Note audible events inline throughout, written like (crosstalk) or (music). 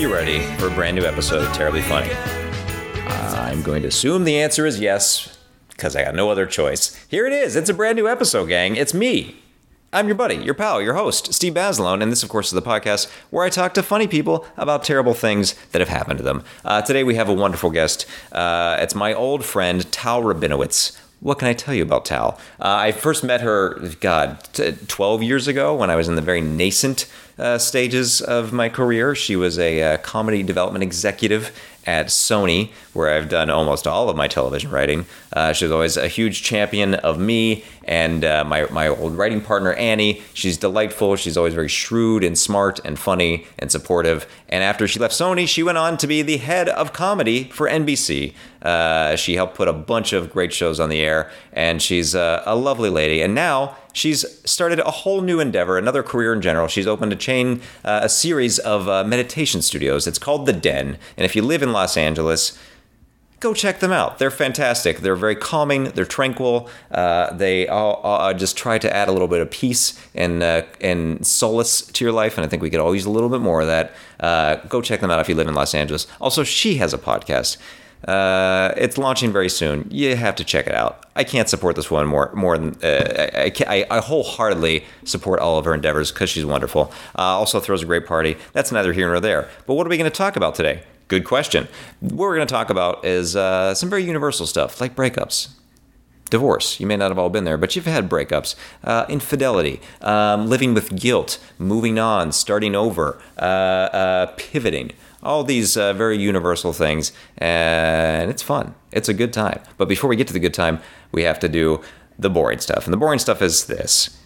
you ready for a brand new episode of Terribly Funny? I'm going to assume the answer is yes, because I got no other choice. Here it is. It's a brand new episode, gang. It's me. I'm your buddy, your pal, your host, Steve Basilone, and this, of course, is the podcast where I talk to funny people about terrible things that have happened to them. Uh, today, we have a wonderful guest. Uh, it's my old friend, Tal Rabinowitz. What can I tell you about Tal? Uh, I first met her, God, t- 12 years ago when I was in the very nascent uh, stages of my career. She was a uh, comedy development executive at Sony, where I've done almost all of my television writing. Uh, she was always a huge champion of me and uh, my, my old writing partner, Annie. She's delightful. She's always very shrewd and smart and funny and supportive. And after she left Sony, she went on to be the head of comedy for NBC. Uh, she helped put a bunch of great shows on the air, and she's a, a lovely lady. And now she's started a whole new endeavor, another career in general. She's opened a chain, uh, a series of uh, meditation studios. It's called The Den. And if you live in Los Angeles, go check them out. They're fantastic. They're very calming. They're tranquil. Uh, they all, all, just try to add a little bit of peace and uh, and solace to your life. And I think we could all use a little bit more of that. Uh, go check them out if you live in Los Angeles. Also, she has a podcast. Uh, it's launching very soon. You have to check it out. I can't support this one more more than uh, I, I, I, wholeheartedly support all of her endeavors because she's wonderful. Uh, also throws a great party. That's neither here nor there. But what are we going to talk about today? Good question. What we're going to talk about is uh, some very universal stuff like breakups, divorce. You may not have all been there, but you've had breakups, uh, infidelity, um, living with guilt, moving on, starting over, uh, pivoting all these uh, very universal things, and it's fun. It's a good time. But before we get to the good time, we have to do the boring stuff. And the boring stuff is this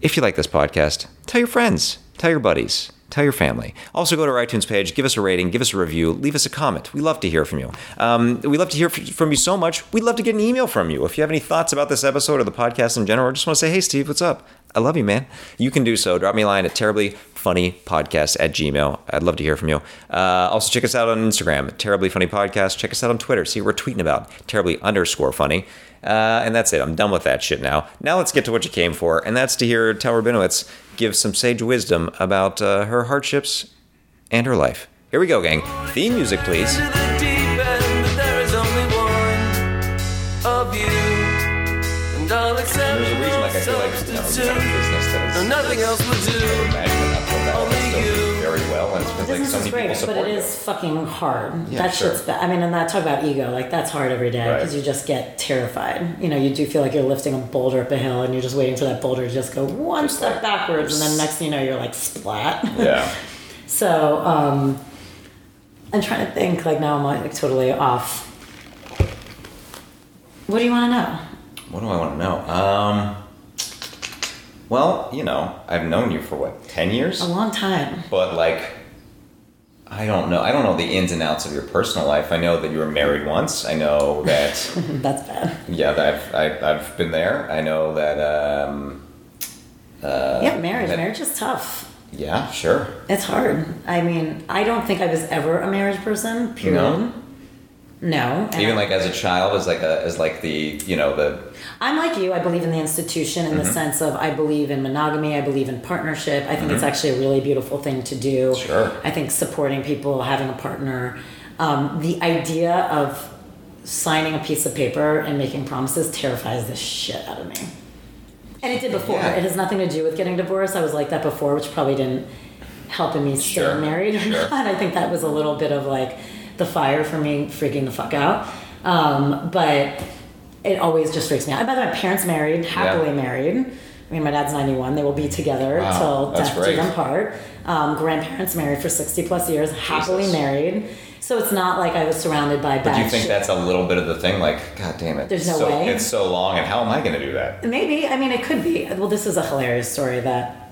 if you like this podcast, tell your friends, tell your buddies, tell your family. Also, go to our iTunes page, give us a rating, give us a review, leave us a comment. We love to hear from you. Um, we love to hear from you so much. We'd love to get an email from you. If you have any thoughts about this episode or the podcast in general, or just want to say, hey, Steve, what's up? I love you, man. You can do so. Drop me a line at terribly funny podcast at gmail. I'd love to hear from you. Uh, also, check us out on Instagram, terribly funny podcast. Check us out on Twitter. See what we're tweeting about, terribly underscore funny. Uh, and that's it. I'm done with that shit now. Now let's get to what you came for, and that's to hear Tal Rabinowitz give some sage wisdom about uh, her hardships and her life. Here we go, gang. Theme music, please. Like so many great, people but it is fucking hard. Yeah, that sure. shit's bad. I mean, and that talk about ego, like that's hard every day because right. you just get terrified. You know, you do feel like you're lifting a boulder up a hill, and you're just waiting for that boulder to just go one just step like, backwards, and then next thing you know, you're like splat. Yeah. (laughs) so, um, I'm trying to think. Like now, I'm like totally off. What do you want to know? What do I want to know? Um. Well, you know, I've known you for what, 10 years? A long time. But like, I don't know. I don't know the ins and outs of your personal life. I know that you were married once. I know that. (laughs) That's bad. Yeah, I've, I, have i have been there. I know that. Um, uh, yeah, marriage. That, marriage is tough. Yeah, sure. It's hard. I mean, I don't think I was ever a marriage person. Period. No. No. Even like as a child, as like a as like the you know the. I'm like you. I believe in the institution in mm-hmm. the sense of I believe in monogamy. I believe in partnership. I think mm-hmm. it's actually a really beautiful thing to do. Sure. I think supporting people, having a partner, um, the idea of signing a piece of paper and making promises terrifies the shit out of me. And it did before. Yeah. It has nothing to do with getting divorced. I was like that before, which probably didn't help in me stay sure. married or sure. not. I think that was a little bit of like the fire for me freaking the fuck out. Um, but it always just freaks me out. By the way, my parents married, happily yeah. married. I mean, my dad's 91. They will be together wow, till death do them part. Um, grandparents married for 60 plus years, happily married. So it's not like I was surrounded by bad. But do you think shit. that's a little bit of the thing? Like, God damn it! There's no so, way. It's so long, and how am I going to do that? Maybe. I mean, it could be. Well, this is a hilarious story that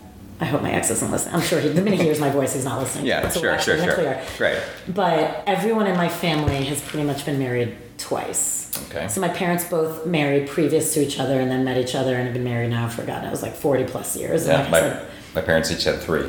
I hope my ex isn't listening. I'm sure he, the minute he hears my voice, he's not listening. Yeah, so sure, sure, sure. Clear. Right. But everyone in my family has pretty much been married twice. Okay. So my parents both married previous to each other and then met each other and have been married now for God, it was like 40 plus years. Yeah, like my, said, my parents each had three.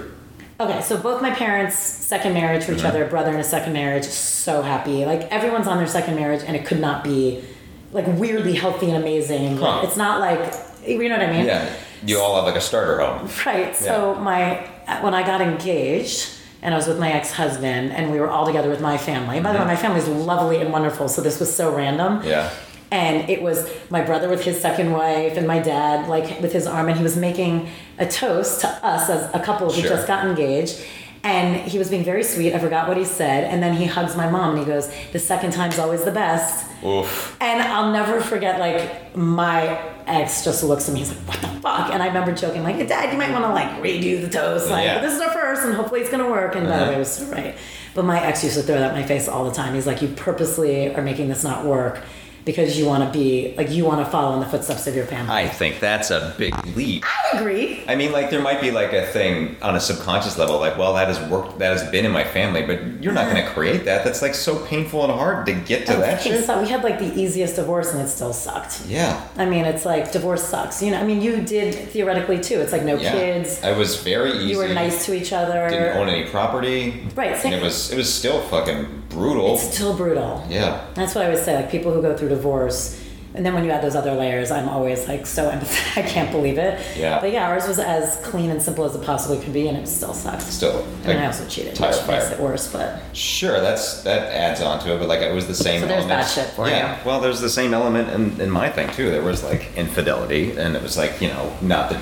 Okay, so both my parents, second marriage for each mm-hmm. other, brother in a second marriage, so happy. Like everyone's on their second marriage and it could not be like weirdly healthy and amazing. Huh. It's not like, you know what I mean? Yeah. You all have like a starter home. Right. So my when I got engaged, and I was with my ex husband, and we were all together with my family. By the way, mm-hmm. my family's lovely and wonderful, so this was so random. Yeah. And it was my brother with his second wife, and my dad, like with his arm, and he was making a toast to us as a couple who Sure. just got engaged. And he was being very sweet. I forgot what he said. And then he hugs my mom and he goes, The second time's always the best. Oof. And I'll never forget, like, my ex just looks at me, he's like, What the fuck? And I remember joking, like, Dad, you might want to, like, redo the toast. Like, Yeah. this is our first, and hopefully it's going to work. And by the Uh-huh. way, was so right. But my ex used to throw that in my face all the time. He's like, You purposely are making this not work because you want to be, like, you want to follow in the footsteps of your family. I think that's a big leap. I agree. I mean, like there might be like a thing on a subconscious level, like, well, that has worked, that has been in my family, but you're not going to create that. That's like so painful and hard to get to I that shit. so. We had, like, the easiest divorce and it still sucked. Yeah. I mean, it's like divorce sucks. You know, I mean, you did theoretically too. It's like no Yeah. kids. I was very easy. You were nice to each other. Didn't own any property. Right, And it was it was still fucking brutal. It's still brutal. yeah. That's what I would say. Like people who go through divorce, and then when you add those other layers, I'm always like so (laughs) empathetic. I can't believe it. Yeah. But yeah, ours was as clean and simple as it possibly could be, and it still sucked. Still. I mean, I also cheated, tire which fire. makes it worse. But Sure, that's that adds on to it, but like it was the same. So there's that elements. shit for yeah. you. Well, there's the same element in, in my thing too. There was like infidelity, and it was like you know not that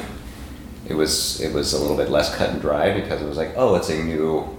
it was it was a little bit less cut and dry because it was like oh it's a new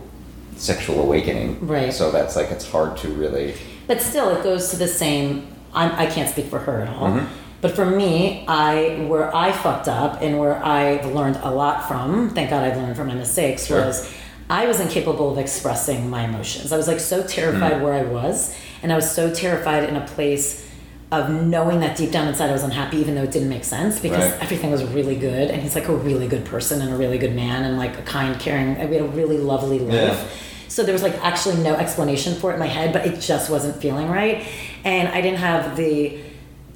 sexual awakening. Right. So that's like it's hard to really. but still, it goes to the same. I'm, I can't speak for her at all. Mhm. But for me, I where I fucked up and where I've learned a lot from. Thank God I've learned from my mistakes. Sure. Was I was incapable of expressing my emotions. I was like so terrified Mm-hmm. where I was, and I was so terrified in a place of knowing that deep down inside I was unhappy, even though it didn't make sense because Right. everything was really good, and he's like a really good person and a really good man and like a kind, caring. We had a really lovely life. Yeah. So there was like actually no explanation for it in my head, but it just wasn't feeling right. And I didn't have the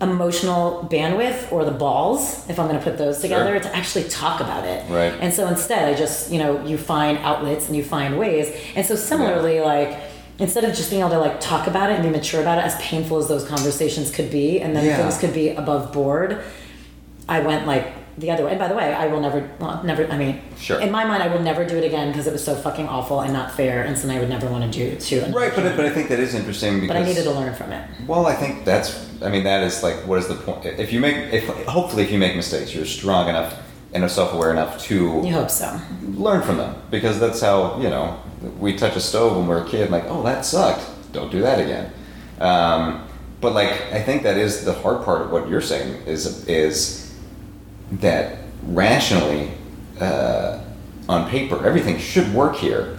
emotional bandwidth or the balls, if I'm going to put those together, Sure. to actually talk about it. Right. And so instead, I just, you know, you find outlets and you find ways. And so similarly, like, instead of just being able to like talk about it and be mature about it, as painful as those conversations could be, and then Yeah. things could be above board, I went like the other way. And by the way, I will never, well, never. I mean, Sure. In my mind, I will never do it again because it was so fucking awful and not fair, and something I would never want to do to. another Right, but human. but I think that is interesting because but I needed to learn from it. Well, I think that's. I mean, that is like, what is the point? If you make, if hopefully, if you make mistakes, you're strong enough and self-aware enough to You hope so. learn from them because that's how you know we touch a stove when we're a kid. Like, oh, that sucked. Don't do that again. Um, but like, I think that is the hard part of what you're saying is is that rationally, uh, on paper, everything should work here.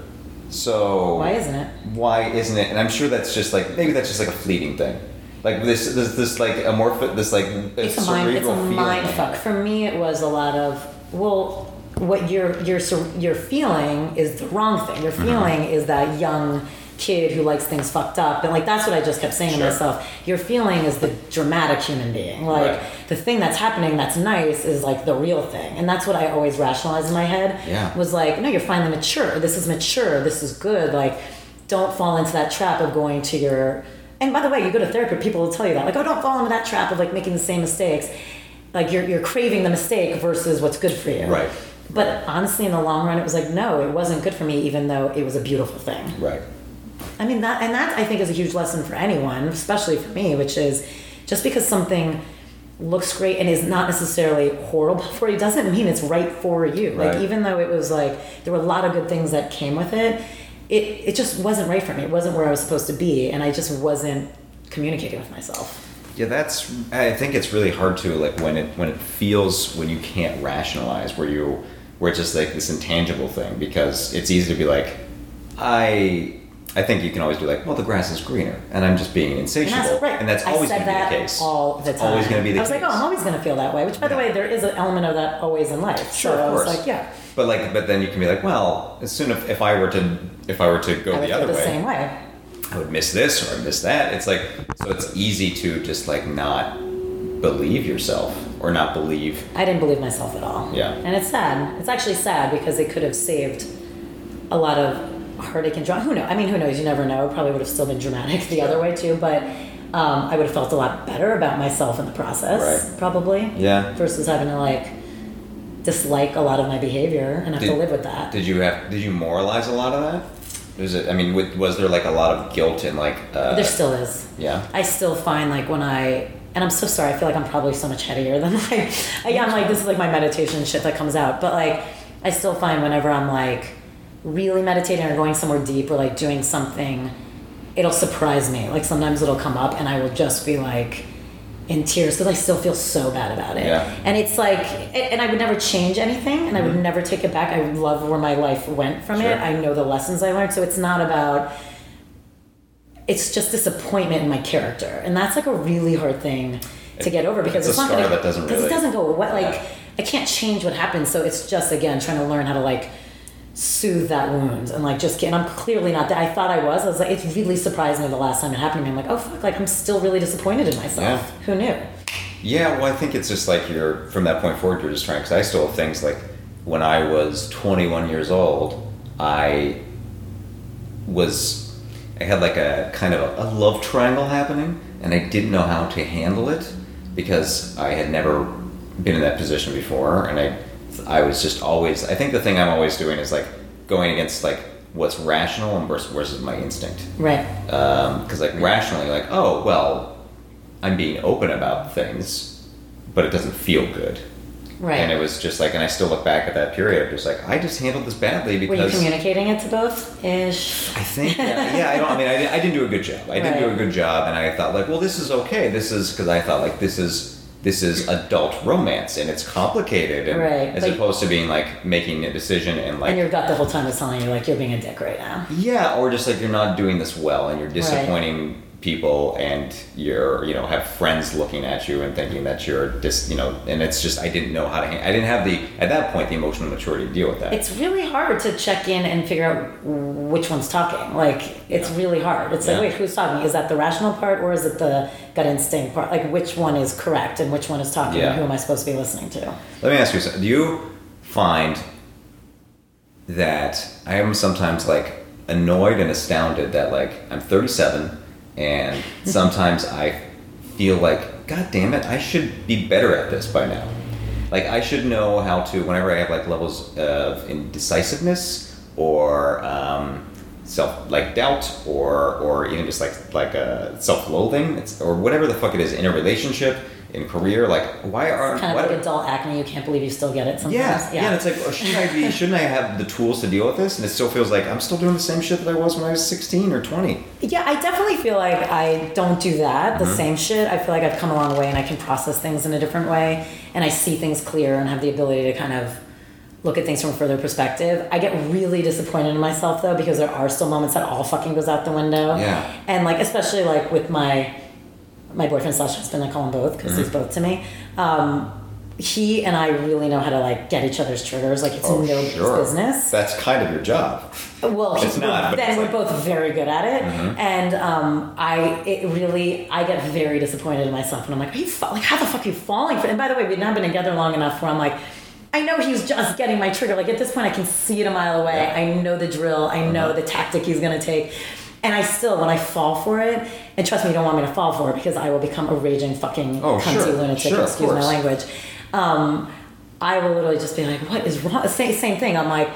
So Why isn't it? why isn't it? And I'm sure that's just like maybe that's just like a fleeting thing. Like this, this, this like amorphic, this like It's a mind. It's a mind fuck. For me, it was a lot of well, what you're you're you're feeling is the wrong thing. Mm-hmm. Your feeling is that young kid who likes things fucked up, and like that's what I just kept saying Sure. to myself. Your feeling is the dramatic human being. Like Right. the thing that's happening that's nice is like the real thing, and that's what I always rationalized in my head. Yeah. Was like, no, you're finally mature. This is mature. This is good. Like, don't fall into that trap of going to your. And by the way, you go to therapy, people will tell you that. Like, oh, don't fall into that trap of like making the same mistakes. Like you're you're craving the mistake versus what's good for you. Right. But honestly, in the long run, it was like, no, it wasn't good for me, even though it was a beautiful thing. Right. I mean that, and that I think is a huge lesson for anyone, especially for me, which is just because something looks great and is not necessarily horrible (laughs) for you doesn't mean it's right for you. Right. Like even though it was like there were a lot of good things that came with it, it it just wasn't right for me. It wasn't where I was supposed to be, and I just wasn't communicating with myself. Yeah, that's. I think it's really hard to like when it when it feels when you can't rationalize where you where it's just like this intangible thing because it's easy to be like, I. I think you can always be like, well, the grass is greener, and I'm just being And insatiable, that's right. and that's always going to be the case. all the time. always going to be the case. I was case. like, oh, I'm always going to feel that way. Which, by the way, there is an element of that always in life. Sure, so of I was course. like, yeah, But like, but then you can be like, well, as soon if, if I were to if I were to go the other the way, same way. I would miss this or I miss that. It's like so it's easy to just like not believe yourself or not believe. I didn't believe myself at all. Yeah. And it's sad. It's actually sad because it could have saved a lot of heartache and drama. Who knows? I mean, who knows? You never know. Probably would have still been dramatic the other way too, but um, I would have felt a lot better about myself in the process, Right. probably. Yeah. Versus having to like dislike a lot of my behavior and have to live with that. Did you have? Did you moralize a lot of that? Was it? I mean, wa- was there like a lot of guilt and like? Uh, there still is. Yeah. I still find like when I and I'm so sorry. I feel like I'm probably so much headier than (laughs) like I, I'm like this is like my meditation shit that comes out. But like I still find whenever I'm like really meditating or going somewhere deep or like doing something, it'll surprise me. Like sometimes it'll come up and I will just be like in tears because I still feel so bad about it. Yeah. And it's like, and I would never change anything, and I would never take it back. I love where my life went from Mm-hmm. Sure. it. I know the lessons I learned, so it's not about it's just disappointment in my character, and that's like a really hard thing to get over because It's a not that doesn't because really- it doesn't go away. Like Yeah. I can't change what happened, so it's just again trying to learn how to like soothe that wound and like just get. And I'm clearly not that. I thought I was. I was like, it's really surprised me the last time it happened to me. I'm like, oh fuck, like I'm still really disappointed in myself. Who knew? Yeah, well, I think it's just like you're from that point forward. You're just trying because I still have things like when I was 21 years old, I was I had like a kind of a, a love triangle happening, and I didn't know how to handle it because I had never been in that position before, and I I was just always. I think the thing I'm always doing is like going against like what's rational and versus, versus my instinct Right. Um, because like rationally like oh well i'm being open about things but it doesn't feel good Right. and it was just like and i still look back at that period just like i just handled this badly because. Were you communicating it to both? Ish. i think yeah, yeah i don't i mean I, didn't- I didn't do a good job i didn't do a good job and i thought like well this is okay this is because i thought like this is this is adult romance and it's complicated and Right, as but- opposed to being like making a decision and like And your gut the whole time is telling you like you're being a dick right now. Yeah, or just like you're not doing this well and you're disappointing people and you're, you know, have friends looking at you and thinking that you're just you know, and it's just I didn't know how to I didn't have the at that point the emotional maturity to deal with that. It's really hard to check in and figure out which one's talking. Like it's Yeah. really hard. It's Yeah. like wait, who's talking? Is that the rational part or is it the gut instinct part? Like which one is correct and which one is talking? Yeah. And who am I supposed to be listening to? Let me ask you something. Do you find that I am sometimes like annoyed and astounded that like I'm 37 and sometimes I feel like god damn it I should be better at this by now. Like I should know how to whenever I have like levels of indecisiveness or um, self like doubt or or even just like like uh, self-loathing or whatever the fuck it is in a relationship in career like why are Kind of like adult acne. You can't believe you still get it sometimes. yeah, yeah, and it's like, oh, shouldn't I be? Shouldn't I have the tools to deal with this? And it still feels like I'm still doing the same shit that I was when I was 16 or 20. Yeah, I definitely feel like I don't do that, the Mm-hmm. same shit. I feel like I've come a long way and I can process things in a different way and I see things clear and have the ability to kind of look at things from a further perspective. I get really disappointed in myself though because there are still moments that all fucking goes out the window. Yeah. And like especially like with my my boyfriend slash husband, I call him both because Mm-hmm. he's both to me. Um, he and I really know how to like get each other's triggers. Like it's nobody's business. That's kind of your job. Well, It's (laughs) not, but then we're Mm-hmm. both very good at it, and um, I it really I get very disappointed in myself, and I'm like, are you fa- like how the fuck are you falling for? And by the way, we've not been together long enough where I'm like. I know he was just getting my trigger. Like at this point, I can see it a mile away. Yeah. I know the drill. I know Uh-huh. the tactic he's gonna take. And I still, when I fall for it, and trust me, you don't want me to fall for it because I will become a raging fucking Oh, cunty sure. lunatic. Sure, excuse my language. Um, I will literally just be like, "What is wrong?" Same, same thing. I'm like,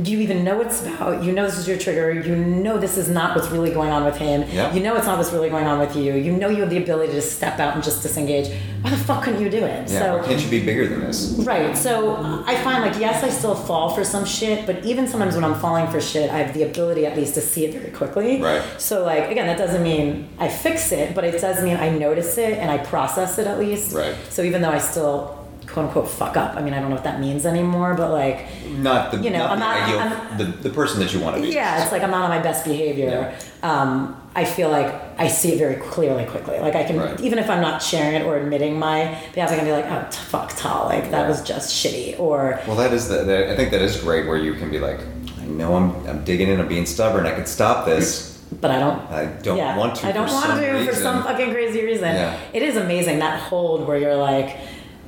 "Do you even know what it's about? You know this is your trigger. You know this is not what's really going on with him. Yeah. You know it's not what's really going on with you. You know you have the ability to step out and just disengage. Why the fuck couldn't you do it?" Yeah, so why can't you be bigger than this? Right. So I find like yes, I still fall for some shit, but even sometimes when I'm falling for shit, I have the ability at least to see it very quickly. Right. So like again, that doesn't mean I fix it, but it does mean I notice it and I process it at least. Right. So even though I still quote unquote fuck up, I mean I don't know what that means anymore, but like Not the, You know, not I'm the not- ideal, I'm- the, the person that you want to be. yeah, it's like I'm not on my best behavior. Um, I feel like I see it very clearly, quickly. Like I can, Right. even if I'm not sharing it or admitting my behavior, I can be like, oh t- fuck, Tal, like that Yeah. was just shitty, or Well, that is the, that, I think that is great where you can be like, I know I'm, I'm digging in, I'm being stubborn, I could stop this. but I don't. I don't yeah, want to. I don't want to reason. for some fucking crazy reason. Yeah. It is amazing that hold where you're like,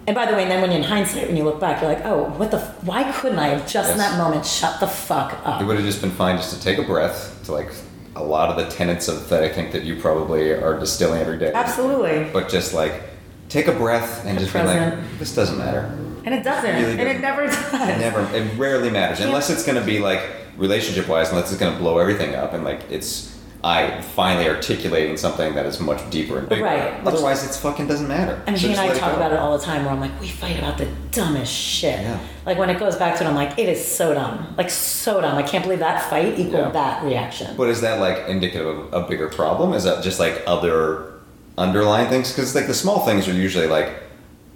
and by the way, and then when you're in hindsight, when you look back, you're like, oh, what the? F- why couldn't I have just in that moment shut the fuck up? It would have just been fine just to take a breath to like a lot of the tenets of that I think that you probably are distilling every day. Absolutely. But just like take a breath and just be like, this doesn't matter. And it doesn't. Really and it doesn't. never does. It never. It rarely matters unless it's going to be like relationship wise, unless it's going to blow everything up, and like it's I finally articulating something that is much deeper and bigger. Right. Otherwise, it's fucking doesn't matter. And So he and I talk about it all the time where I'm like, we fight about the dumbest shit. Yeah. Like when it goes back to it, I'm like, it is so dumb. Like so dumb. I can't believe that fight equaled Yeah. that reaction. But is that like indicative of a bigger problem? Is that just like other underlying things? Because like the small things are usually like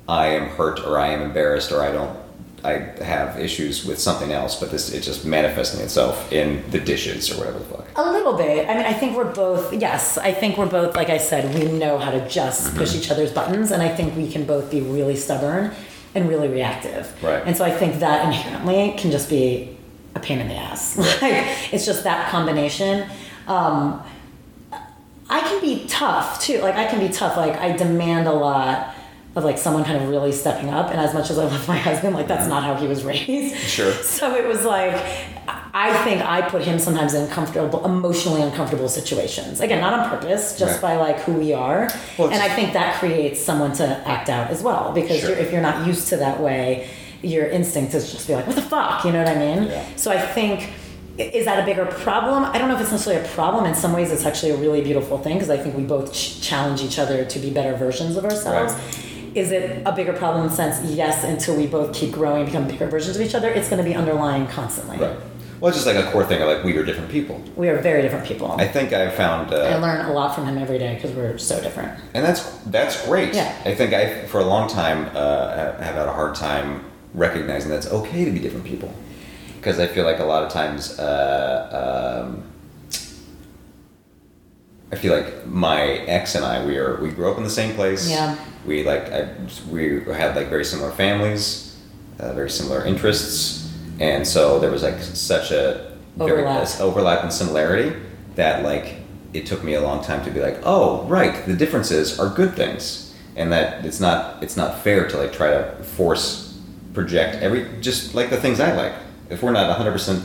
I am hurt or I am embarrassed or I don't I have issues with something else, but this it's just manifesting itself in the dishes or whatever the fuck. A little bit. I mean, I think we're both, yes, I think we're both, like I said, we know how to just Mm-hmm. push each other's buttons. And I think we can both be really stubborn and really reactive. Right. And so I think that inherently can just be a pain in the ass. (laughs) like, it's just that combination. Um, I can be tough too. Like, I can be tough. Like, I demand a lot of like someone kind of really stepping up. And as much as I love my husband, like, that's mm-hmm. not how he was (laughs) raised. Sure. So it was like, I think I put him sometimes in uncomfortable, emotionally uncomfortable situations. Again, not on purpose, just Right. by like who we are. Well, and I think that creates someone to act out as well. Because Sure. you're, if you're not used to that way, your instinct is just be like, what the fuck? You know what I mean? Yeah. So I think, is that a bigger problem? I don't know if it's necessarily a problem. In some ways, it's actually a really beautiful thing because I think we both ch- challenge each other to be better versions of ourselves. Is it a bigger problem in the sense, yes, until we both keep growing and become bigger versions of each other, it's going to be underlying constantly. Right. Well, it's just like a core thing of like we are different people. We are very different people. I think I found, I uh, learn a lot from him every day because we're so different. and that's that's great. Yeah. I think I for a long time uh, have had a hard time recognizing that it's okay to be different people, because I feel like a lot of times. Uh, um, I feel like my ex and I we are we grew up in the same place. Yeah. We like I, we had like very similar families, uh, very similar interests, and so there was like such a very Overlap. this overlap and similarity that like it took me a long time to be like, oh right, the differences are good things, and that it's not it's not fair to like try to force project every just like the things I like. If we're not hundred percent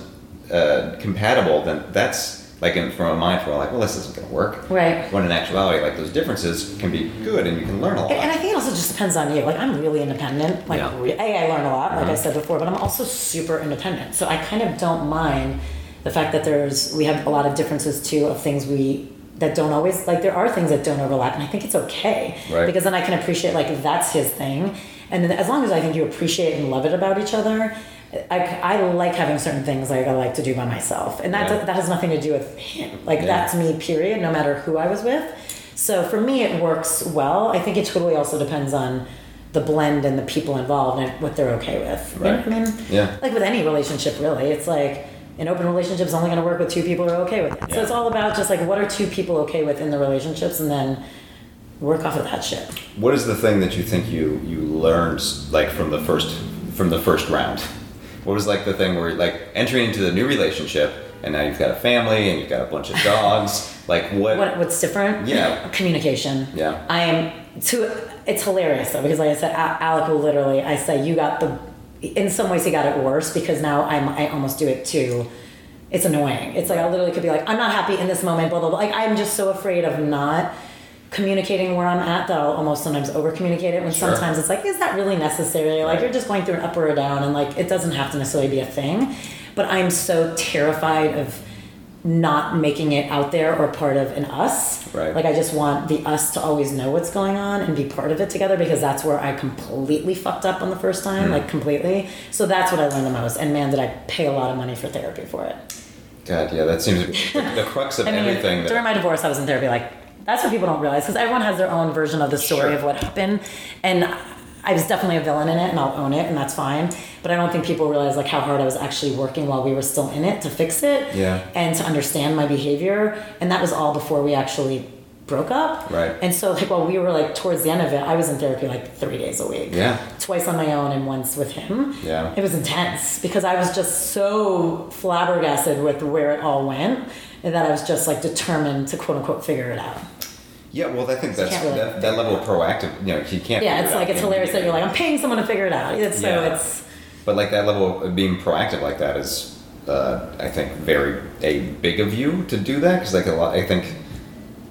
uh, compatible, then that's like in, from a mind for like, well, this isn't going to work. Right. When in actuality, like those differences can be good, and you can learn a lot. And, and I think it also just depends on you. Like I'm really independent. Like Yeah. re- a, I learn a lot, like I Mhm. said before, but I'm also super independent. So I kind of don't mind the fact that there's we have a lot of differences too of things we that don't always like there are things that don't overlap, and I think it's okay Right. because then I can appreciate like that's his thing, and then as long as I think you appreciate and love it about each other. I, I like having certain things like I like to do by myself, and that Yeah. that has nothing to do with him. Like Yeah. that's me, period. No matter who I was with. So for me, it works well. I think it totally also depends on the blend and the people involved and what they're okay with. You know Right. I mean? Yeah. Like with any relationship, really, it's like an open relationship is only going to work with two people who are okay with it. So it's all about just like what are two people okay with in the relationships, and then work off of that shit. What is the thing that you think you you learned like from the first from the first round? What was like the thing where like entering into the new relationship and now you've got a family and you've got a bunch of dogs? (laughs) like what? What, what's different? Yeah. Communication. Yeah. I am to. It's hilarious though because like I said, Alec will literally. I say you got the. In some ways, he got it worse because now I'm. I almost do it too. It's annoying. It's like I literally could be like, I'm not happy in this moment. Blah blah blah. Like I'm just so afraid of not communicating where I'm at that I'll almost sometimes over communicate it when Sure. sometimes it's like, is that really necessary? Like Right. you're just going through an up or a down and like it doesn't have to necessarily be a thing. But I'm so terrified of not making it out there or part of an us. Right. Like I just want the us to always know what's going on and be part of it together because that's where I completely fucked up on the first time, Hmm. like completely. So that's what I learned the most. And man, did I pay a lot of money for therapy for it. God, yeah, that seems the, the crux of (laughs) I mean, everything. during That, my divorce, I was in therapy. Like that's what people don't realize because everyone has their own version of the story Sure. of what happened, and I was definitely a villain in it, and I'll own it, and that's fine. But I don't think people realize like how hard I was actually working while we were still in it to fix it, Yeah. and to understand my behavior, and that was all before we actually broke up. Right. And so like while we were like towards the end of it, I was in therapy like three days a week. Yeah. Twice on my own and once with him. Yeah. It was intense because I was just so flabbergasted with where it all went and that I was just like determined to quote unquote figure it out. yeah, well, I think that's really that, that level of proactive. You know, you can't. Yeah, it's it out like it's hilarious that you're like, I'm paying someone to figure it out. It's, so it's But like that level of being proactive like that is, uh, I think, very a big of you to do that because like a lot. I think,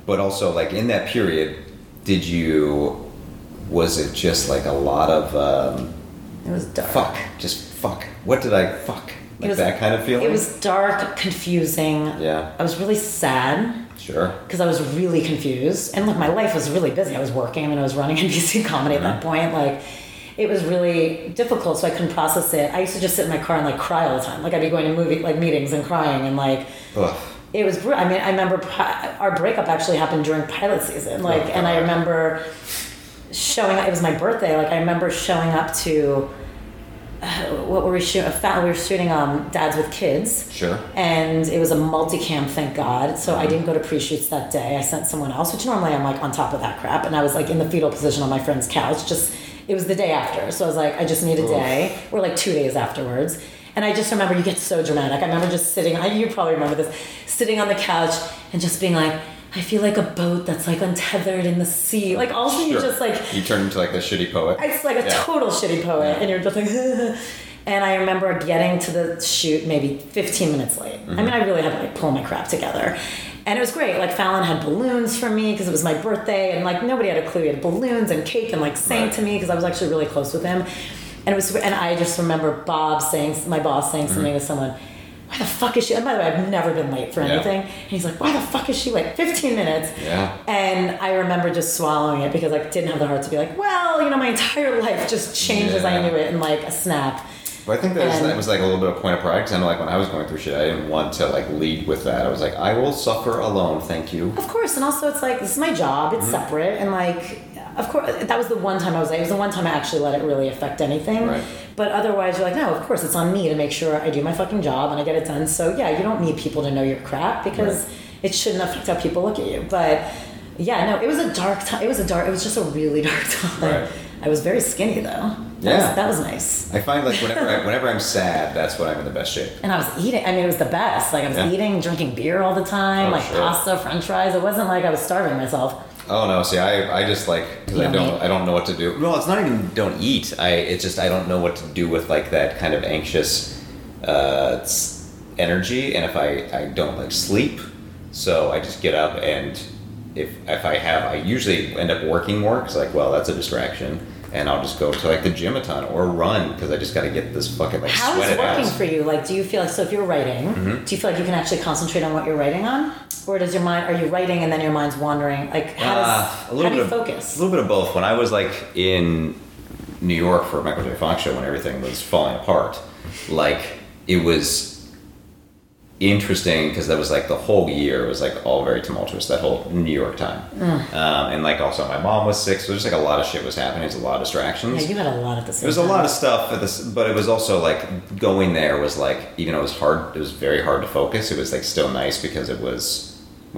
but also like in that period, did you? Was it just like a lot of? Um, It was dark. Fuck. Just fuck. What did I fuck? It Like was- that kind of feeling. It was dark, confusing. Yeah. I was really sad Sure. because I was really confused. And look, my life was really busy. I was working. I mean, I was running NBC (laughs) Comedy at that point. Like, it was really difficult, so I couldn't process it. I used to just sit in my car and like cry all the time. Like, I'd be going to movie like meetings and crying and like. Ugh. It was. bru- I mean, I remember our breakup actually happened during pilot season. Like, Oh, and I remember showing. up. It was my birthday. Like, I remember showing up to. Uh, what were we shooting? We were shooting um, Dads with Kids Sure. and it was a multicam thank god so i didn't go to pre-shoots that day i sent someone else which normally i'm like on top of that crap and i was like in the fetal position on my friend's couch just it was the day after so i was like i just need a Oof. day or like two days afterwards and i just remember you get so dramatic i remember just sitting I, you probably remember this sitting on the couch and just being like i feel like a boat that's like untethered in the sea like all of a you just like You turn into like the shitty poet. it's like a Yeah. total shitty poet, and you're just like. (laughs) and I remember getting to the shoot maybe 15 minutes late. I mean, mm-hmm. I really had to like pull my crap together. And it was great. Like Fallon had balloons for me because it was my birthday, and like nobody had a clue. He had balloons and cake and like sang Right. to me because I was actually really close with him. And it was, and I just remember Bob saying, my boss saying something to someone. Why the fuck is she? And by the way, I've never been late for Yeah. anything. And he's like, "Why the fuck is she late? 15 minutes." Yeah. And I remember just swallowing it because I didn't have the heart to be like, well, you know, my entire life just changed as I knew it in like a snap. But I think that was, that was like a little bit of point of pride because I know like when I was going through shit, I didn't want to like lead with that. I was like, I will suffer alone, thank you. Of course, and also it's like this is my job. Mm-hmm. It's separate, and like, of course, that was the one time I was like, it was the one time I actually let it really affect anything. Right. But otherwise, you're like, no, of course, it's on me to make sure I do my fucking job and I get it done. So yeah, you don't need people to know your crap because Right. it shouldn't affect how people look at you. But yeah, no, it was a dark time. It was a dark. It was just a really (laughs) dark time. Right. I was very skinny though. That Yeah. was, that was nice. I find like whenever I, whenever I'm sad, that's when I'm in the best shape. And I was eating. I mean, it was the best. Like I was Yeah. eating, drinking beer all the time, Oh, like sure. pasta, French fries. It wasn't like I was starving myself. Oh no! See, I, I just like because I don't don't? I don't know what to do. Well, it's not even don't eat. I it's just I don't know what to do with like that kind of anxious uh, energy, and if I I don't like sleep, so I just get up and if if I have I usually end up working more because like well that's a distraction, and I'll just go to like the gym a ton or run because I just got to get this fucking like How sweat is it working out. for you? Like, do you feel like so if you're writing, Mm-hmm. do you feel like you can actually concentrate on what you're writing on, or does your mind? Are you writing and then your mind's wandering? Like, how does Uh, how do you of, focus? A little bit of both. When I was like in New York for Michael J. Fox show, when everything was falling apart, like it was interesting because that was like the whole year was like all very tumultuous. That whole New York time, Mm. um, and like also my mom was sick, so there's like a lot of shit was happening. There's a lot of distractions. Yeah, you had a lot the same. There was a lot of stuff at this, but it was also like going there was like even though it was hard, it was very hard to focus. It was like still nice because it was,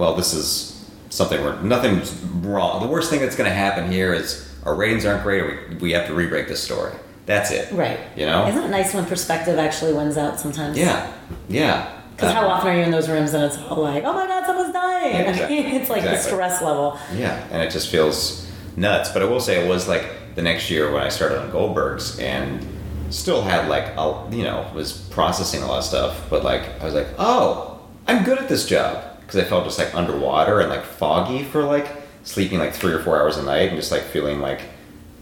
well, this is something where nothing's wrong. The worst thing that's going to happen here is our ratings aren't great, or we, we have to re-break this story. That's it. right. You know? Isn't it nice when perspective actually wins out sometimes? Yeah. Yeah. Because how often are you in those rooms and it's all like, oh my god, someone's dying. Yeah, exactly. I (laughs) mean, it's like the stress level. Yeah, and it just feels nuts. But I will say it was like the next year when I started on Goldberg's and still had like a, you know was processing a lot of stuff. But like I was like, oh, I'm good at this job because I felt just like underwater and like foggy for like sleeping like three or four hours a night and just like feeling like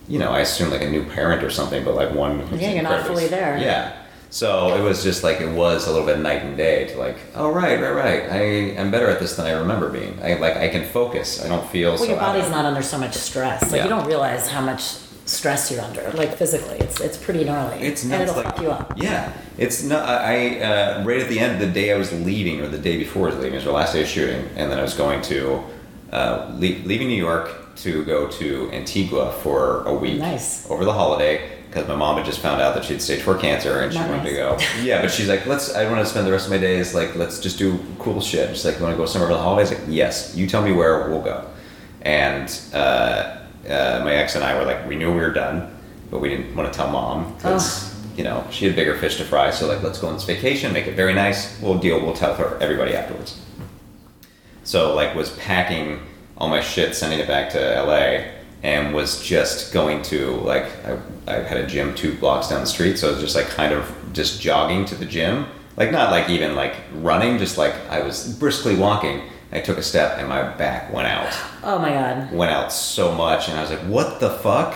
you know I assume like a new parent or something, but like one. Yeah, you're not fully there. Yeah. So it was just like it was a little bit night and day to like, oh right, right, right. I am better at this than I remember being. I like I can focus. I don't feel Well, so. your body's it. not under so much stress. Like Yeah. you don't realize how much stress you're under, like physically. It's it's pretty gnarly. It's and it'll like, fuck you up. Yeah, it's not. I uh, right at the end, of the day I was leaving, or the day before I was leaving, it was our last day of shooting, and then I was going to uh, le- leaving New York to go to Antigua for a week Nice. over the holiday because my mom had just found out that she had stage four cancer and she Not wanted to go. Yeah, but she's like, let's. I want to spend the rest of my days like let's just do cool shit. She's like, you want to go somewhere for the holidays? Like, yes. You tell me where, we'll go. And uh, uh, my ex and I were like, we knew we were done, but we didn't want to tell mom because you know she had bigger fish to fry. So like, let's go on this vacation, make it very nice. We'll deal. We'll tell her everybody afterwards. So like was packing all my shit, sending it back to LA, and was just going to like I, I had a gym two blocks down the street, so I was just like kind of just jogging to the gym, like not like even like running, just like I was briskly walking. I took a step and my back went out, Oh my god. went out so much, and I was like, what the fuck?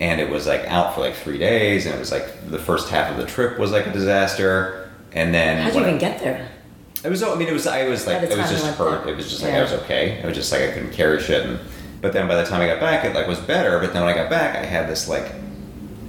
and it was like out for like three days, and it was like the first half of the trip was like a disaster, and then How'd you when I- even get there? it was. I mean, it was. I was like, it was just hurt. It was just like Yeah. I was okay. It was just like I couldn't carry shit. And but then by the time I got back, it like was better. But then when I got back, I had this like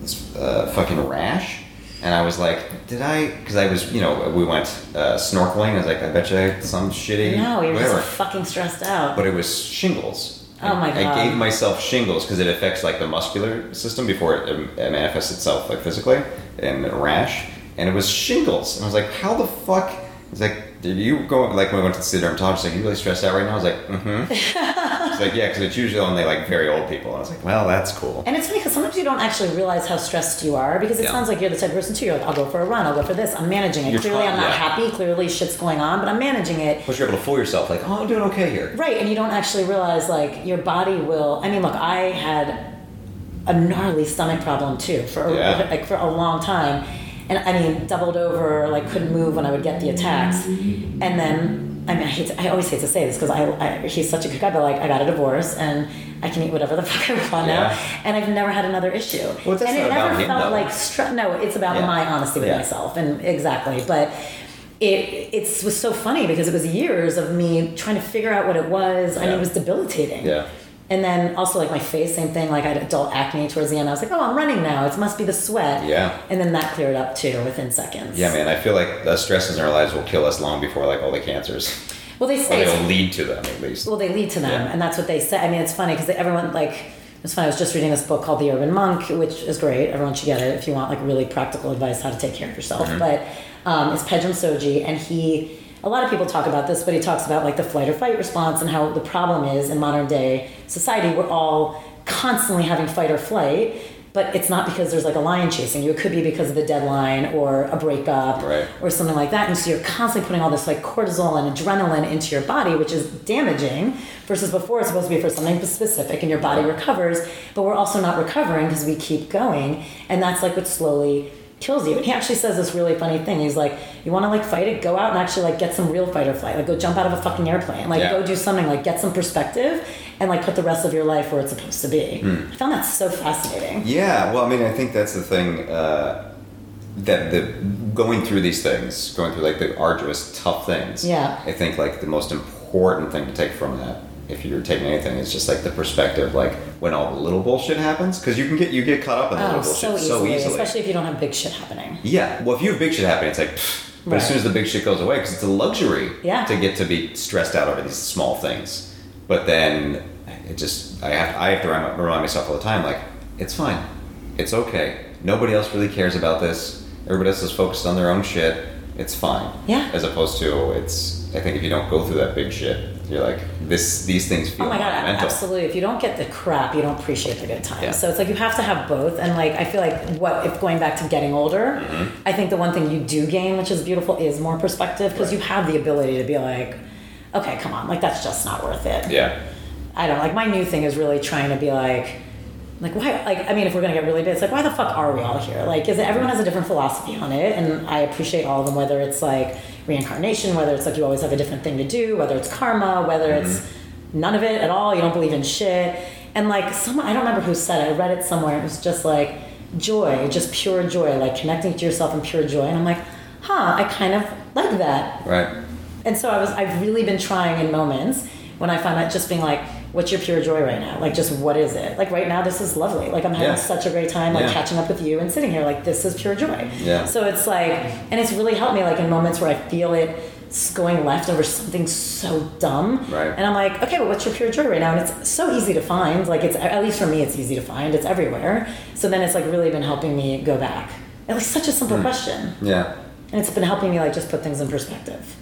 this uh, fucking rash, and I was like, did I? Because I was, you know, we went uh, snorkeling. I was like, I bet you some shitty. No, you were whatever. just fucking stressed out. But it was shingles. Oh my god! I gave myself shingles because it affects like the muscular system before it, um, it manifests itself like physically in a rash, and it was shingles. And I was like, how the fuck? It's like, did you go like when I went to see the dermatologist? Like, you really stressed out right now? I was like, mm-hmm. (laughs) It's like, yeah, because it's usually only like very old people. And I was like, well, that's cool. And it's funny because sometimes you don't actually realize how stressed you are because it Yeah. sounds like you're the type of person too. You're like, I'll go for a run, I'll go for this. I'm managing it. You're clearly, trying- I'm not yeah. happy. Clearly, shit's going on, but I'm managing it. Plus, you're able to fool yourself, like, oh, I'm doing okay here. Right, and you don't actually realize like your body will. I mean, look, I had a gnarly stomach problem too for a, Yeah. like for a long time, and I mean, doubled over, like couldn't move when I would get the attacks, and then. I mean, I, hate to, I always hate to say this because I, I he's such a good guy, but like I got a divorce and I can eat whatever the (laughs) fuck I want now, and I've never had another issue. Well, that's and it never him, felt though. like stre- no, it's about Yeah. my honesty with Yeah. myself and exactly, but it it was so funny because it was years of me trying to figure out what it was, and Yeah. it was debilitating. Yeah. And then also like my face, same thing. Like I had adult acne towards the end. I was like, oh, I'm running now. It must be the sweat. Yeah. And then that cleared up too within seconds. Yeah, man. I feel like the stresses in our lives will kill us long before like all the cancers, Well, they or say they'll lead to them at least. well, they lead to them, Yeah. and that's what they say. I mean, it's funny because everyone like it's funny. I was just reading this book called The Urban Monk, which is great. Everyone should get it if you want like really practical advice how to take care of yourself. Mm-hmm. But um, it's Pedram Shojai, and he. A lot of people talk about this, but he talks about like the flight or fight response and how the problem is in modern day society we're all constantly having fight or flight, but it's not because there's like a lion chasing you. It could be because of the deadline or a breakup Right. or something like that. And so you're constantly putting all this like cortisol and adrenaline into your body, which is damaging. Versus before, it's supposed to be for something specific, and your body recovers. But we're also not recovering because we keep going, and that's like what slowly kills you. And he actually says this really funny thing. He's like, "You want to like fight it? Go out and actually like get some real fight or flight. Like go jump out of a fucking airplane. Like Yeah. go do something. Like get some perspective." And like put the rest of your life where it's supposed to be. Hmm. I found that so fascinating. Yeah, well, I mean, I think that's the thing uh, that the going through these things, going through like the arduous, tough things. Yeah. I think like the most important thing to take from that, if you're taking anything, it's just like the perspective, like when all the little bullshit happens, because you can get you get caught up in the Oh, little so bullshit easily, so easily. especially if you don't have big shit happening. Yeah, well, if you have big shit happening, it's like, pfft. but as soon as the big shit goes away, because it's a luxury Yeah. to get to be stressed out over these small things. But then it just, I have, I have to remind, remind myself all the time, like, it's fine, it's okay. Nobody else really cares about this. Everybody else is focused on their own shit. It's fine. Yeah. As opposed to, it's. I think if you don't go through that big shit, you're like, this. These things feel Oh my god, monumental. absolutely. If you don't get the crap, you don't appreciate the good times. Yeah. So it's like you have to have both. And like I feel like what if going back to getting older, Mm-hmm. I think the one thing you do gain, which is beautiful, is more perspective because Right. you have the ability to be like, okay, come on, like that's just not worth it. Yeah. I don't like my new thing is really trying to be like like why like I mean if we're gonna get really big, it's like why the fuck are we all here? Like is it everyone has a different philosophy on it and I appreciate all of them, whether it's like reincarnation, whether it's like you always have a different thing to do, whether it's karma, whether mm-hmm. it's none of it at all, you don't believe in shit. And like someone I don't remember who said it, I read it somewhere, it was just like joy, just pure joy, like connecting to yourself in pure joy. And I'm like, huh, I kind of like that. Right. And so I was I've really been trying in moments when I find out just being like, what's your pure joy right now? Like just what is it? Like right now this is lovely. Like I'm having Yeah. such a great time like Yeah. catching up with you and sitting here like this is pure joy. Yeah. So it's like and it's really helped me like in moments where I feel it going left over something so dumb. Right. And I'm like, okay, but what's your pure joy right now? And it's so easy to find. Like it's at least for me it's easy to find. It's everywhere. So then it's like really been helping me go back. It was such a simple Hmm. question. Yeah. And it's been helping me like just put things in perspective.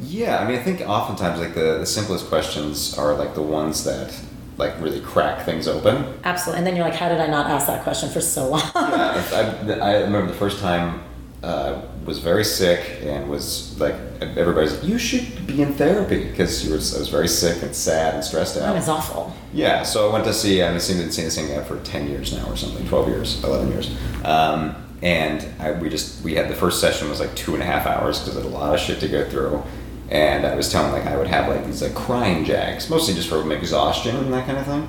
Yeah, I mean, I think oftentimes like the, the simplest questions are like the ones that like really crack things open. Absolutely. And then you're like, how did I not ask that question for so long? yeah, (laughs) I, I remember the first time uh, was very sick and was like everybody's like you should be in therapy because you were I was very sick and sad and stressed out. That was awful. Yeah, so I went to see. I've seen seen this thing for ten years now, or something, twelve years, eleven years. Um, and I, we just we had the first session was like two and a half hours because I had a lot of shit to go through. And I was telling like I would have like these like crying jags, mostly just from exhaustion and that kind of thing.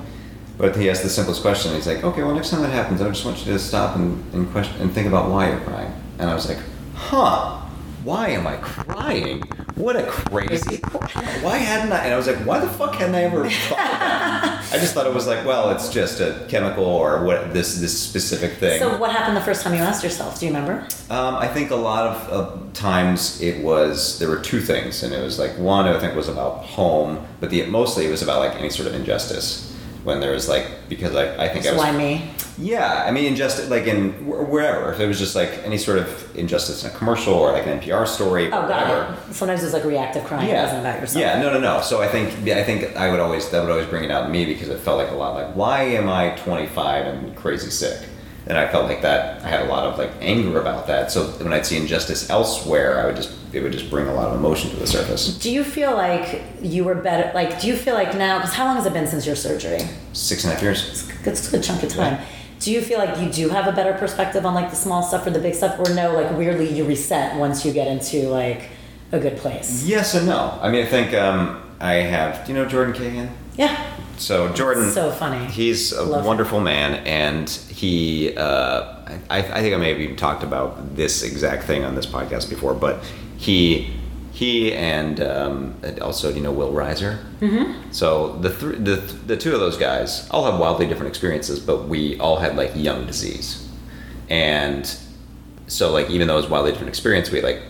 But he asked the simplest question. He's like, okay, well, next time that happens, I just want you to stop and, and question and think about why you're crying. And I was like, huh, why am I crying? What a crazy. (laughs) Why hadn't I? And I was like, why the fuck hadn't I ever (laughs) thought that? I just thought it was like, well, it's just a chemical or what this this specific thing. So what happened the first time you asked yourself? Do you remember? Um, I think a lot of uh, times it was there were two things, and it was like one I think was about home, but the mostly it was about like any sort of injustice. When there was like because I, I think I was why me? Yeah I mean injustice like in wherever if it was just like any sort of injustice in a commercial or like an NPR story Oh, whatever. it. Sometimes it's like reactive crying. It wasn't about yourself. Yeah, no, no, no. So I think yeah, I think I would always that would always bring it out in me because it felt like a lot like why am I 25 and crazy sick? And I felt like that I had a lot of like anger about that. So when I'd see injustice elsewhere, I would just it would just bring a lot of emotion to the surface. Do you feel like you were better? Like, do you feel like now? Because how long has it been since your surgery? Six and a half years. It's a good, it's a good chunk of time. Yeah. Do you feel like you do have a better perspective on like the small stuff or the big stuff, or no? Like weirdly, you reset once you get into like a good place. Yes and no. I mean, I think um, I have. Do you know Jordan Kagan? Yeah. So Jordan, So funny. He's a Love him. wonderful man, and he. Uh, I, I think I may have even talked about this exact thing on this podcast before, but he, he, and um, also you know Will Reiser. Mm-hmm. So the, th- the the two of those guys all have wildly different experiences, but we all had like young disease, and so like even though it was wildly different experience, we like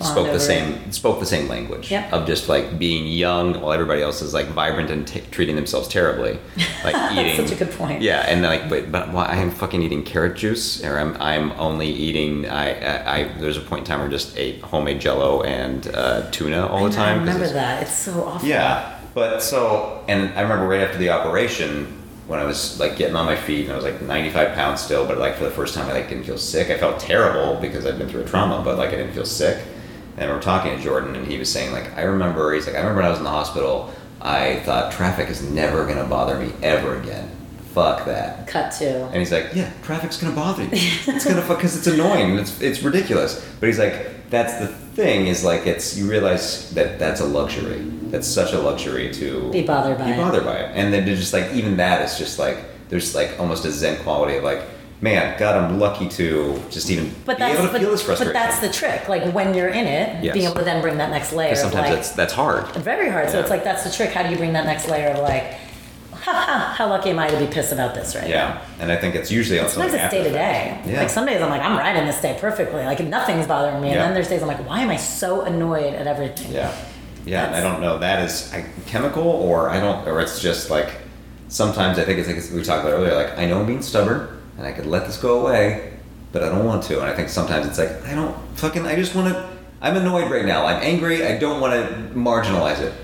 spoke the same spoke the same language Yep. of just like being young while everybody else is like vibrant and t- treating themselves terribly, like (laughs) eating. such a good point. Yeah, and like, but but why I'm fucking eating carrot juice, or I'm I'm only eating. I I, I there's a point in time where I just ate homemade Jello and uh, tuna all the know, I remember it's- that. It's so awful. yeah, but so, and I remember right after the operation when I was like getting on my feet and I was like 95 pounds still, but like for the first time I like didn't feel sick. I felt terrible because I'd been through a trauma, but like I didn't feel sick. And we were talking to Jordan and he was saying like, I remember, he's like, I remember when I was in the hospital, I thought traffic is never gonna bother me ever again. Fuck that. Cut to. And he's like, yeah, traffic's gonna bother you. (laughs) It's gonna fuck because it's annoying and it's it's ridiculous. But he's like, that's the thing is like it's you realize that that's a luxury. That's such a luxury to Be bothered by be it. bothered by it. And then to just like even that is just like there's like almost a zen quality of like, man, God, I'm lucky to just even But be that's able to but, feel this but frustration. that's the trick. Like when you're in it, Yes. being able to then bring that next layer. sometimes like, that's that's hard. very hard. So it's like that's the trick. How do you bring that next layer of like, ha ha, how lucky am I to be pissed about this right now? Yeah, and I think it's usually also Sometimes it's day to day. Yeah. Like some days I'm like, I'm riding this day perfectly. Like nothing's bothering me. And Yeah. then there's days I'm like, why am I so annoyed at everything? Yeah, yeah. And I don't know that is I, chemical or I don't, or it's just like sometimes I think it's like we talked about earlier. Like I know I'm being stubborn and I could let this go away, but I don't want to. And I think sometimes it's like I don't fucking. I just want to. I'm annoyed right now. I'm angry. I don't want to marginalize it,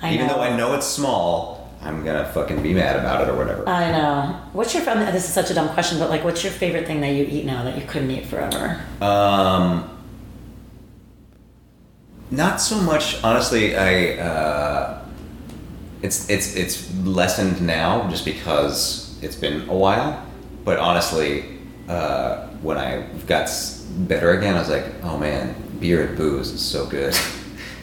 I even know. though I know it's small. I'm gonna fucking be mad about it or whatever. I know. What's your favorite? This is such a dumb question, but like, what's your favorite thing that you eat now that you couldn't eat forever? Um, not so much, honestly. I uh, it's it's it's lessened now just because it's been a while. But honestly, uh, when I got better again, I was like, oh man, beer and booze is so good. (laughs)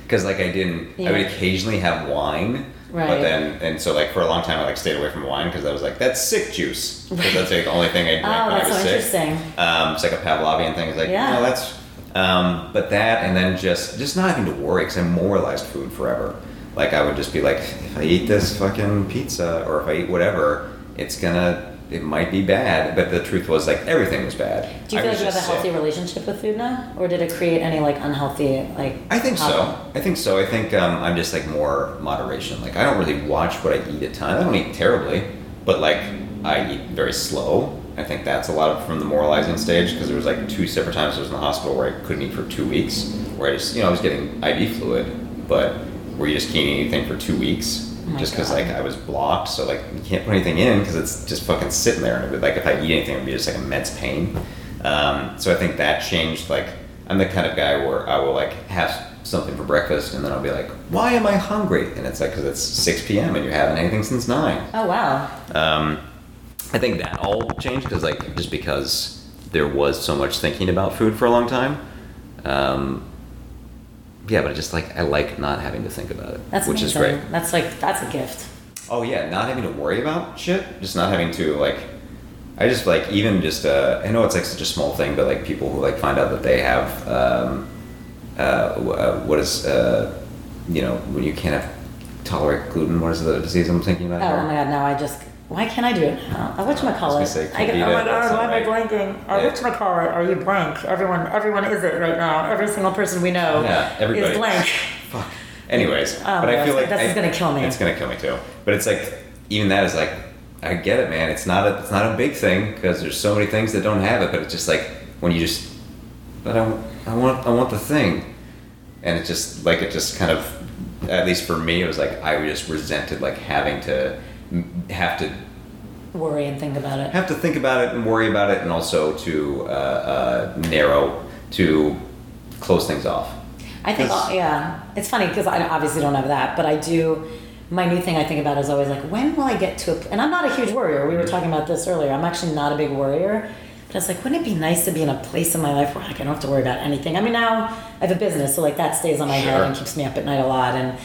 Because like I didn't, I would occasionally have wine. right. But then, and so like for a long time, I like stayed away from wine because I was like, that's sick juice. Because that's like the only thing I drank Oh, when I that's was so sick. interesting. Um, it's like a Pavlovian thing. It's like, Yeah. no, that's. Um, but that, and then just just not having to worry because I moralized food forever. Like I would just be like, if I eat this fucking pizza or if I eat whatever, it's gonna. It might be bad, but the truth was like everything was bad. Do you feel like you have a healthy sick. relationship with food now, or did it create any like unhealthy like? I think so. I think so. I think um, I'm just like more moderation. Like I don't really watch what I eat at times. I don't eat terribly, but like I eat very slow. I think that's a lot of from the moralizing stage because there was like two separate times I was in the hospital where I couldn't eat for two weeks, where I just you know I was getting IV fluid, but where you just can't eat anything for two weeks. Oh just because like I was blocked, so like you can't put anything in because it's just fucking sitting there. And it would, like if I eat anything, it would be just like immense pain. Um, so I think that changed. Like I'm the kind of guy where I will like have something for breakfast and then I'll be like, why am I hungry? And it's like because it's 6 p.m. and you haven't anything since nine. Oh wow. Um, I think that all changed because like just because there was so much thinking about food for a long time. Um, yeah, but I just like I like not having to think about it, That's which is great. That's like that's a gift. Oh yeah, not having to worry about shit, just not having to like. I just like even just uh, I know it's like such a small thing, but like people who like find out that they have um, uh, uh, what is uh, you know when you can't have tolerate gluten. What is the disease I'm thinking about? Oh, here? oh my god, now I just why can't I do it now? I watch my I it. say I get, oh my god, why am I blanking? I Yeah. watch my call it. Are you blank? Everyone, everyone is it right now. Every single person we know Yeah, everybody. is blank. (laughs) Fuck. Anyways, Oh but I feel like this is gonna kill me. It's gonna kill me too. But it's like even that is like I get it, man. It's not a it's not a big thing because there's so many things that don't have it. But it's just like when you just but I, I want I want the thing, and it just like it just kind of at least for me it was like I just resented like having to m- have to Worry and think about it. have to think about it and worry about it, and also to uh, uh, narrow to close things off. I think, yeah, it's funny because I obviously don't have that, but I do. My new thing I think about is always like, when will I get to a? And I'm not a huge worrier. We were talking about this earlier. I'm actually not a big worrier, but I was like, wouldn't it be nice to be in a place in my life where like, I don't have to worry about anything? I mean, now I have a business, so like that stays on my head and keeps me up at night a lot, and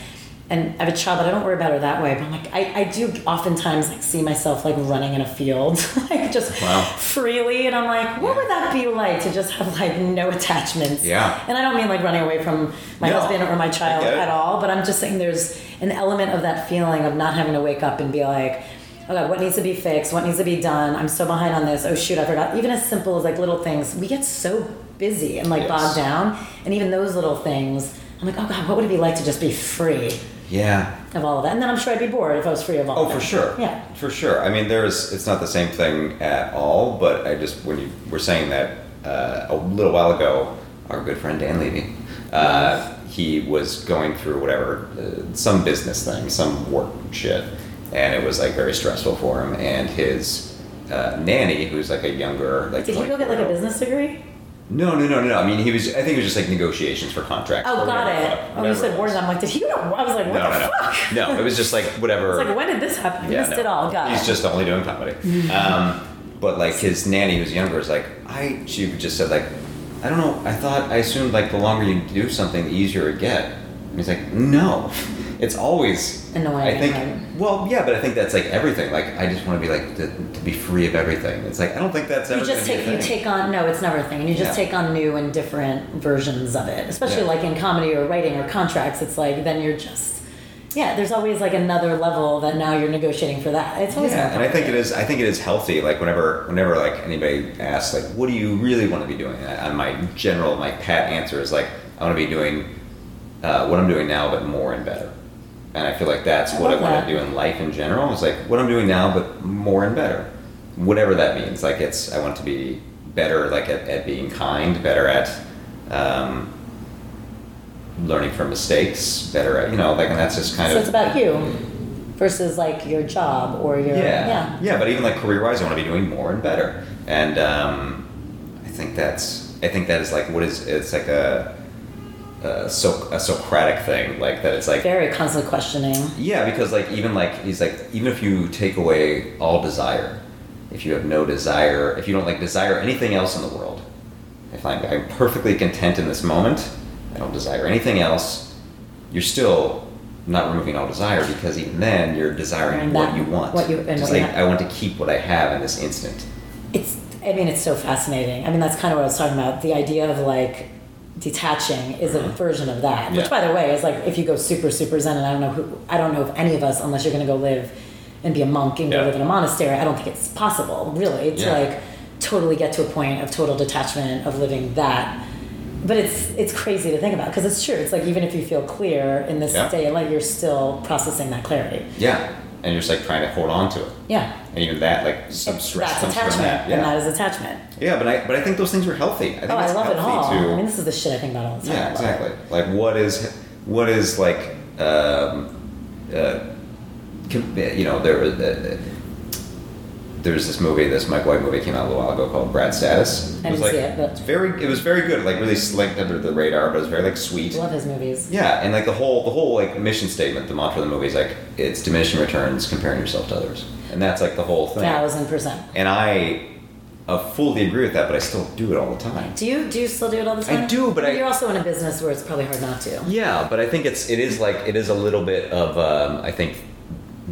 and I have a child, but I don't worry about her that way. But I'm like, I, I do oftentimes like see myself like running in a field, (laughs) like just Wow. freely, and I'm like, what would that be like to just have like no attachments? Yeah. And I don't mean like running away from my No, husband or my child I get it. at all, but I'm just saying there's an element of that feeling of not having to wake up and be like, oh God, what needs to be fixed? What needs to be done? I'm so behind on this. Oh shoot, I forgot. Even as simple as like little things, we get so busy and like Yes. bogged down. And even those little things, I'm like, oh God, what would it be like to just be free Yeah, of all of that? And then I'm sure I'd be bored if I was free of all Oh, of that. Oh, for sure. Yeah. For sure. I mean, there's, it's not the same thing at all, but I just, when you were saying that uh, a little while ago, our good friend Dan Levy, uh, he was going through whatever, uh, some business thing, some work shit, and it was like very stressful for him. And his uh, nanny, who's like a younger, like, Did he go get like a business degree? No, no, no, no, no. I mean, he was, I think it was just like negotiations for contracts. Oh, got it. fuck- Oh, you said was. I'm like, did he? know? I was like, what No, the no, no. fuck? No, it was just like whatever. It's like, when did this happen? You Yeah, missed no. it all. Got He's it. just only doing comedy. um, but like his nanny, who's younger, is like I. She just said like, I don't know. I thought I assumed like the longer you do something, the easier it get. And he's like, no, it's always Annoying, I think. right? Well, yeah, but I think that's like everything. Like I just want to be like to, to be free of everything. It's like I don't think that's ever you just take you take on no it's never a thing and you just Yeah. take on new and different versions of it especially Yeah. like in comedy or writing or contracts it's like then you're just yeah there's always like another level that now you're negotiating for that it's always Yeah, and I think it is. I think it is healthy. Like whenever, whenever like anybody asks, like, what do you really want to be doing? And my general, my pat answer is like, I want to be doing uh, what I'm doing now, but more and better. And I feel like that's I what I want that. to do in life in general. It's like what I'm doing now, but more and better. Whatever that means. Like it's, I want to be better, like at, at being kind, better at. Um, learning from mistakes better at you know like and that's just kind so of it's about you versus like your job or your yeah. yeah Yeah, but even like career wise, I want to be doing more and better. And um, I think that's, I think that is like what is, it's like a, a, so, a Socratic thing. Like that it's like, very constantly questioning yeah, because like even like, he's like, even if you take away all desire, if you have no desire, if you don't like desire anything else in the world, if I'm, I'm perfectly content in this moment, I don't desire anything else, you're still not removing all desire because even then you're desiring And what that- you want. what you- and Just like I want to keep what I have in this instant. it's i mean it's so fascinating i mean that's kind of what i was talking about the idea of like detaching is a version of that which Mm-hmm. Yeah. by the way is like if you go super super zen and i don't know who i don't know if any of us unless you're going to go live and be a monk and go Yeah. live in a monastery i don't think it's possible really to Yeah. like totally get to a point of total detachment of living that but it's it's crazy to think about because it's true it's like even if you feel clear in this Yeah. state like you're still processing that clarity Yeah, and you're just like trying to hold on to it, yeah and even that like some stress that's comes attachment from that. Yeah. and that is attachment yeah, but I but I think those things are healthy. I think Oh, I love it all. to I mean, this is the shit I think about all the time. yeah exactly like what is what is like um, uh, you know there uh, there's this movie this Mike White movie came out a little while ago called Brad's Status. I was didn't like see it, but- it's very it was very good like really slinked under the radar but it was very like sweet. I love his movies. Yeah, and like the whole the whole like mission statement, the mantra of the movie is like it's diminishing returns comparing yourself to others, and that's like the whole thing. Thousand percent. And I uh, fully agree with that, but I still do it all the time. Do you do you still do it all the time? I do, but I- you're also in a business where it's probably hard not to. Yeah, but I think it's it is like it is a little bit of um, I think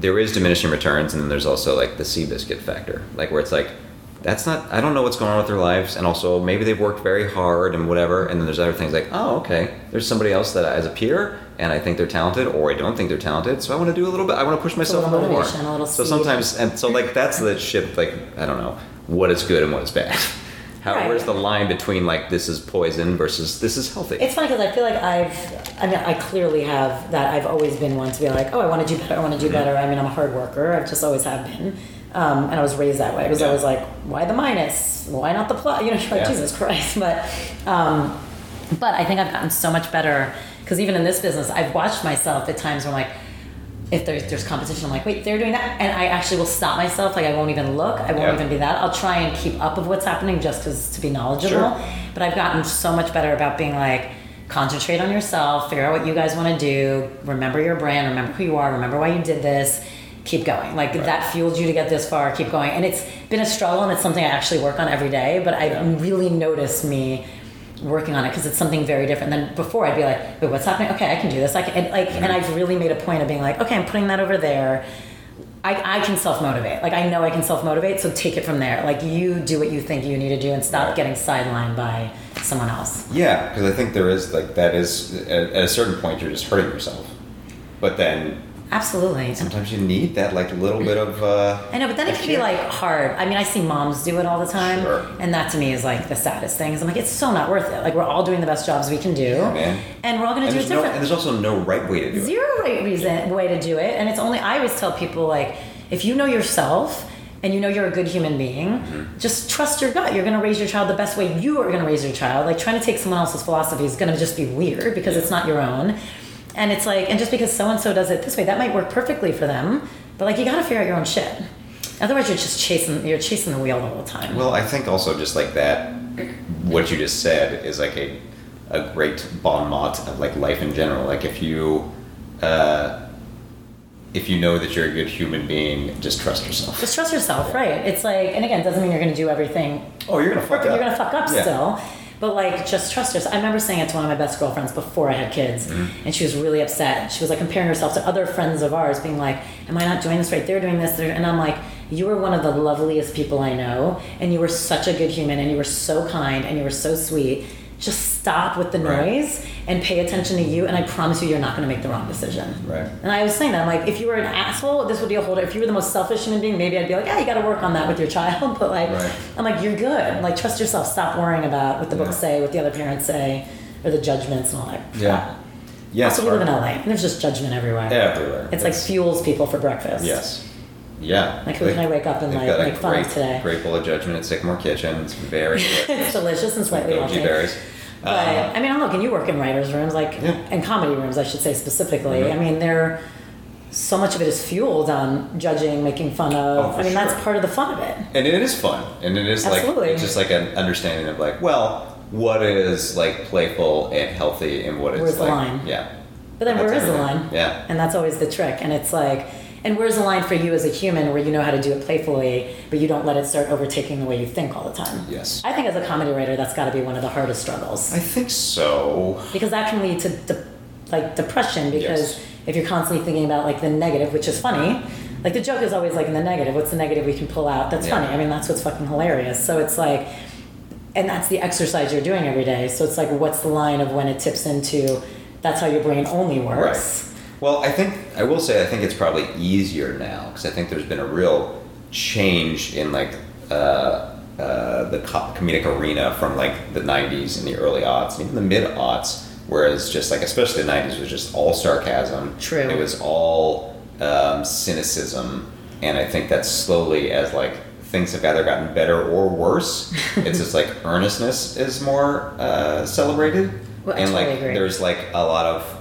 there is diminishing returns, and then there's also like the Seabiscuit factor, like where it's like that's not I don't know what's going on with their lives, and also maybe they've worked very hard and whatever, and then there's other things like oh okay, there's somebody else that as a peer, and I think they're talented, or I don't think they're talented, so I want to do a little bit, I want to push myself a little more. a little so sometimes, and so like that's the shit, like I don't know what is good and what is bad. (laughs) How Right. where's the line between like this is poison versus this is healthy? It's funny because I feel like I've, I mean, I clearly have that. I've always been one to be like, oh, I want to do better. I want to Mm-hmm. do better. I mean, I'm a hard worker. I've just always have been. Um, and I was raised that way. It was Yeah. always like, why the minus? Why not the plus? You know, (laughs) like, Yeah. Jesus Christ. But, um, but I think I've gotten so much better because even in this business, I've watched myself at times where I'm like, if there's, there's competition, I'm like, wait, they're doing that, and I actually will stop myself. Like I won't even look. I won't Yeah. even be that. I'll try and keep up of what's happening just because to be knowledgeable. Sure. But I've gotten so much better about being like, concentrate on yourself, figure out what you guys want to do, remember your brand, remember who you are, remember why you did this, keep going. Like that fueled you to get this far, keep going. And it's been a struggle and it's something I actually work on every day, but I've Yeah. really noticed me working on it because it's something very different than before I'd be like, wait, what's happening? Okay, I can do this. I can, and like, and I've really made a point of being like, okay, I'm putting that over there. I, I can self motivate. Like I know I can self motivate, so take it from there. Like you do what you think you need to do and stop Right. getting sidelined by someone else. Yeah, because I think there is like that is at, at a certain point you're just hurting yourself, but then Absolutely. sometimes you need that like little bit of. Uh, I know, but then it can be like hard. I mean, I see moms do it all the time, Sure. and that to me is like the saddest thing. Is I'm like, it's so not worth it. Like we're all doing the best jobs we can do, man. and we're all going to do it there's no, different. and there's also no right way to do it. Zero right reason way to do it, and it's only I always tell people like, if you know yourself. And you know you're a good human being. Mm-hmm. Just trust your gut. You're going to raise your child the best way you are going to raise your child. Like trying to take someone else's philosophy is going to just be weird because it's not your own. And it's like, and just because so and so does it this way, that might work perfectly for them. But like, you got to figure out your own shit. Otherwise, you're just chasing. You're chasing the wheel all the whole time. Well, I think also just like that, what you just said is like a a great bon mot of like life in general. Like if you. Uh, if you know that you're a good human being, just trust yourself. just trust yourself, right? It's like, and again, doesn't mean you're going to do everything Oh, you're gonna fuck perfect. up. You're going to fuck up Yeah. still. But like, just trust yourself. I remember saying it to one of my best girlfriends before I had kids, Mm-hmm. and she was really upset. She was like comparing herself to other friends of ours, being like, "Am I not doing this right? They're doing this." They're, and I'm like, "You were one of the loveliest people I know, and you were such a good human, and you were so kind, and you were so sweet." Just stop with the Right. noise and pay attention to you, and I promise you, you're not going to make the wrong decision. Right. And I was saying that I'm like, if you were an asshole, this would be a whole. If you were the most selfish human being, maybe I'd be like, yeah, you got to work on that with your child. (laughs) But like, Right. I'm like, you're good. Like, trust yourself. Stop worrying about what the books say, what the other parents say, or the judgments and all that. Yeah. Yes. Also, we live in LA, and there's just judgment everywhere. Everywhere. It's like fuels people for breakfast. Yes. Yeah. Like, who can I wake up and, like, got make fun of great, today? Great bowl of judgment at Sycamore Kitchen. It's very (laughs) it's delicious and slightly healthy. berries. But Um, I mean, I'm looking. You work in writers' rooms, like Yeah. and comedy rooms, I should say specifically. Mhm. I mean, they're so much of it is fueled on judging, making fun of. Oh, I mean, sure. that's part of the fun of it. and it is fun, and it is Absolutely. like it's just like an understanding of like, well, what is like playful and healthy, and what is Where's the line? yeah. But then, That's where is the line? Yeah. And that's always the trick. And it's like, and where's the line for you as a human where you know how to do it playfully, but you don't let it start overtaking the way you think all the time? Yes. I think as a comedy writer, that's got to be one of the hardest struggles I think so. because that can lead to de- like depression because Yes. if you're constantly thinking about like the negative, which is funny. Like the joke is always like in the negative. What's the negative we can pull out? That's Yeah. funny. I mean, that's what's fucking hilarious. So it's like, and that's the exercise you're doing every day. So it's like, what's the line of when it tips into that's how your brain only works? Well, I think I will say I think it's probably easier now because I think there's been a real change in like uh, uh, the comedic arena from like the '90s and the early aughts, and even the mid aughts. Whereas just like especially the '90s was just all sarcasm. True. It was all um, cynicism, and I think that slowly as like things have either gotten better or worse, (laughs) it's just like earnestness is more uh, celebrated, Well, and totally like agree. there's like a lot of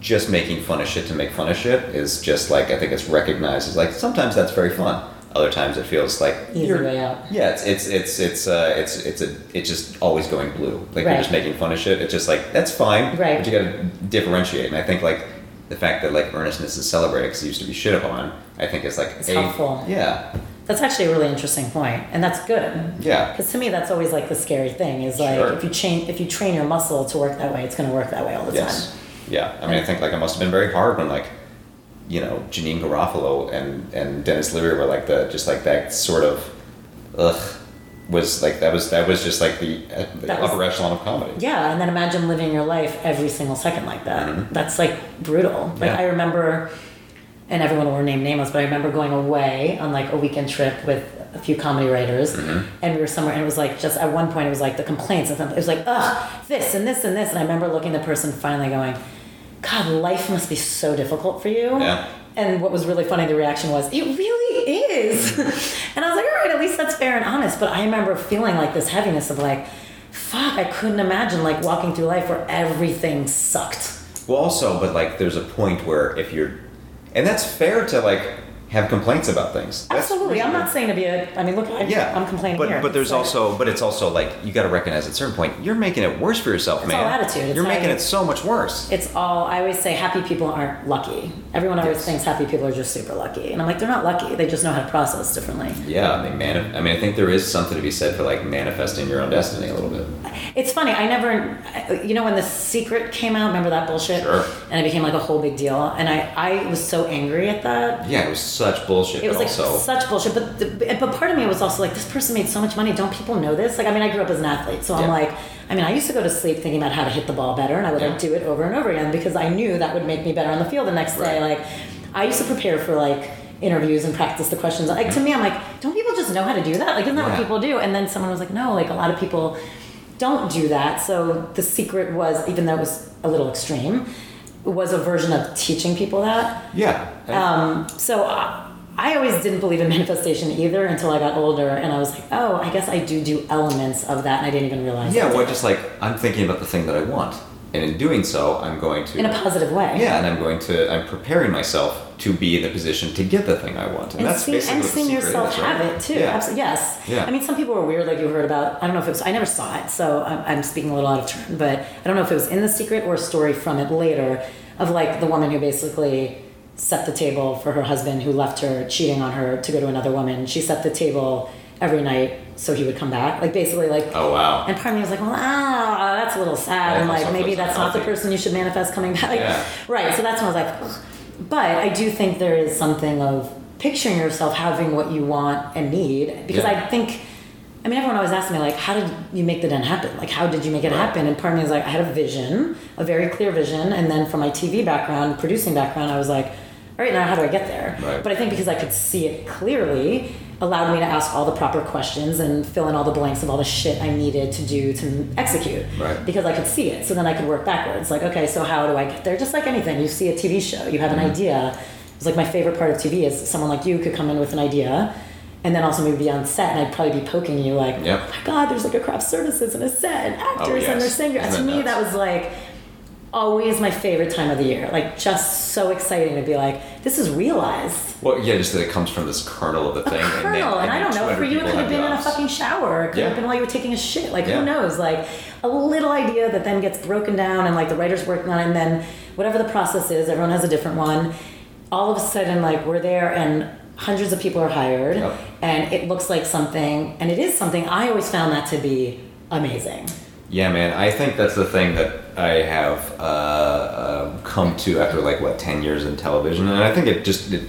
just making fun of shit to make fun of shit is just like I think it's recognized as like sometimes that's very fun. Other times it feels like Easy way out. Yeah, it's it's it's it's uh, it's it's a it's just always going blue. Like you're just making fun of shit. It's just like that's fine. Right. But you got to differentiate. And I think like the fact that like earnestness is celebrated because it used to be shit upon. I think is like It's a, helpful. Yeah. That's actually a really interesting point, and that's good. Yeah. Because to me, that's always like the scary thing is like Sure. if you train if you train your muscle to work that way, it's going to work that way all the Yes. time. Yeah. I mean, I think like it must have been very hard when like you know Janeane Garofalo and and Denis Leary were like the just like that sort of ugh was like that was that was just like the, uh, the That was- upper echelon of comedy. Yeah, and then imagine living your life every single second like that. Mhm. That's like brutal. Like Yeah. I remember, and everyone will name nameless, but I remember going away on like a weekend trip with a few comedy writers, Mhm. and we were somewhere, and it was like just at one point it was like the complaints, and it was like ugh, this and this and this, and I remember looking at the person finally going, God, life must be so difficult for you. Yeah. And what was really funny, the reaction was, it really is. (laughs) Mm-hmm. and I was like, all right, at least that's fair and honest. But I remember feeling like this heaviness of like, fuck, I couldn't imagine like walking through life where everything sucked. Well, also, but like, there's a point where if you're, and that's fair to like have complaints about things. That's Absolutely. I'm not saying to be a, I mean, look, I, Yeah, I'm complaining but, here. But there's like- also, but it's also like you got to recognize at a certain point you're making it worse for yourself, It's man. all attitude. It's you're making you- it so much worse. It's all, I always say happy people aren't lucky. Everyone always Yes. thinks happy people are just super lucky. And I'm like, they're not lucky. They just know how to process differently. Yeah, I mean, man. I mean, I think there is something to be said for like manifesting your own destiny a little bit. It's funny. I never, you know, when The Secret came out, remember that bullshit? Sure. And it became like a whole big deal. And I, I was so angry at that. Yeah, it was such bullshit. It was like also, such bullshit. But the, but part of me was also like, this person made so much money. Don't people know this? Like, I mean, I grew up as an athlete, so I'm like, I mean, I used to go to sleep thinking about how to hit the ball better, and I would like do it over and over again because I knew that would make me better on the field the next day. Like, I used to prepare for like interviews and practice the questions. Like to me, I'm like, don't people just know how to do that? Like, isn't that Yeah. what people do? And then someone was like, no, like a lot of people don't do that. So the secret was, even though it was a little extreme, was a version of teaching people that. yeah. Um, so I, I always didn't believe in (laughs) manifestation either until I got older, and I was like, oh, I guess I do do elements of that, and I didn't even realize. yeah, well, just like I'm thinking about the thing that I want, and in doing so, I'm going to in a positive way. Yeah, and I'm going to. I'm preparing myself to be in the position to get the thing I want, and, And, that's see, basically and the seeing secret yourself is, right? have it too. Yeah. Absolutely, yes. Yeah. I mean, some people were weird, like you heard about. I don't know if it was. I never saw it, so I'm, I'm speaking a little out of turn. But I don't know if it was in the secret or a story from it later of like the woman who basically set the table for her husband who left her cheating on her to go to another woman. She set the table every night so he would come back. Like basically, like Oh wow. And part of me was like, well, ah, that's a little sad. And like, maybe that's not the person you should manifest coming back. Like, Yeah. (laughs) Right. So that's when I was like, but I do think there is something of picturing yourself having what you want and need because Yeah. I think. I mean, everyone always asks me like, "How did you make the den happen? Like, how did you make it Right. happen?" And part of me is like, I had a vision, a very clear vision, and then from my TV background, producing background, I was like, "All right, now how do I get there?" Right. But I think because I could see it clearly, allowed me to ask all the proper questions and fill in all the blanks of all the shit I needed to do to execute. Right. Because I could see it, so then I could work backwards. Like, okay, so how do I get there? Just like anything, you see a TV show, you have an Mm-hmm. idea. It's like my favorite part of TV is someone like you could come in with an idea. And then also maybe be on set, and I'd probably be poking you like, Yep. "Oh my God, there's like a craft services and a set, and actors, Oh, yes. and they're singers." Isn't To me, nuts? that was like always my favorite time of the year. Like, just so exciting to be like, "This is realized." Well, yeah, just that it comes from this kernel of the a thing. and then- kernel, and, I don't know. For you, it could have been in a fucking shower. It could Yeah. have been while you were taking a shit. Like Yeah. who knows? Like a little idea that then gets broken down, and like the writer's working on, it, and then whatever the process is, everyone has a different one. All of a sudden, like we're there, and hundreds of people are hired, Yep. and it looks like something, and it is something. I always found that to be amazing. Yeah, man. I think that's the thing that I have uh, uh, come to after like what ten years in television, and I think it just it,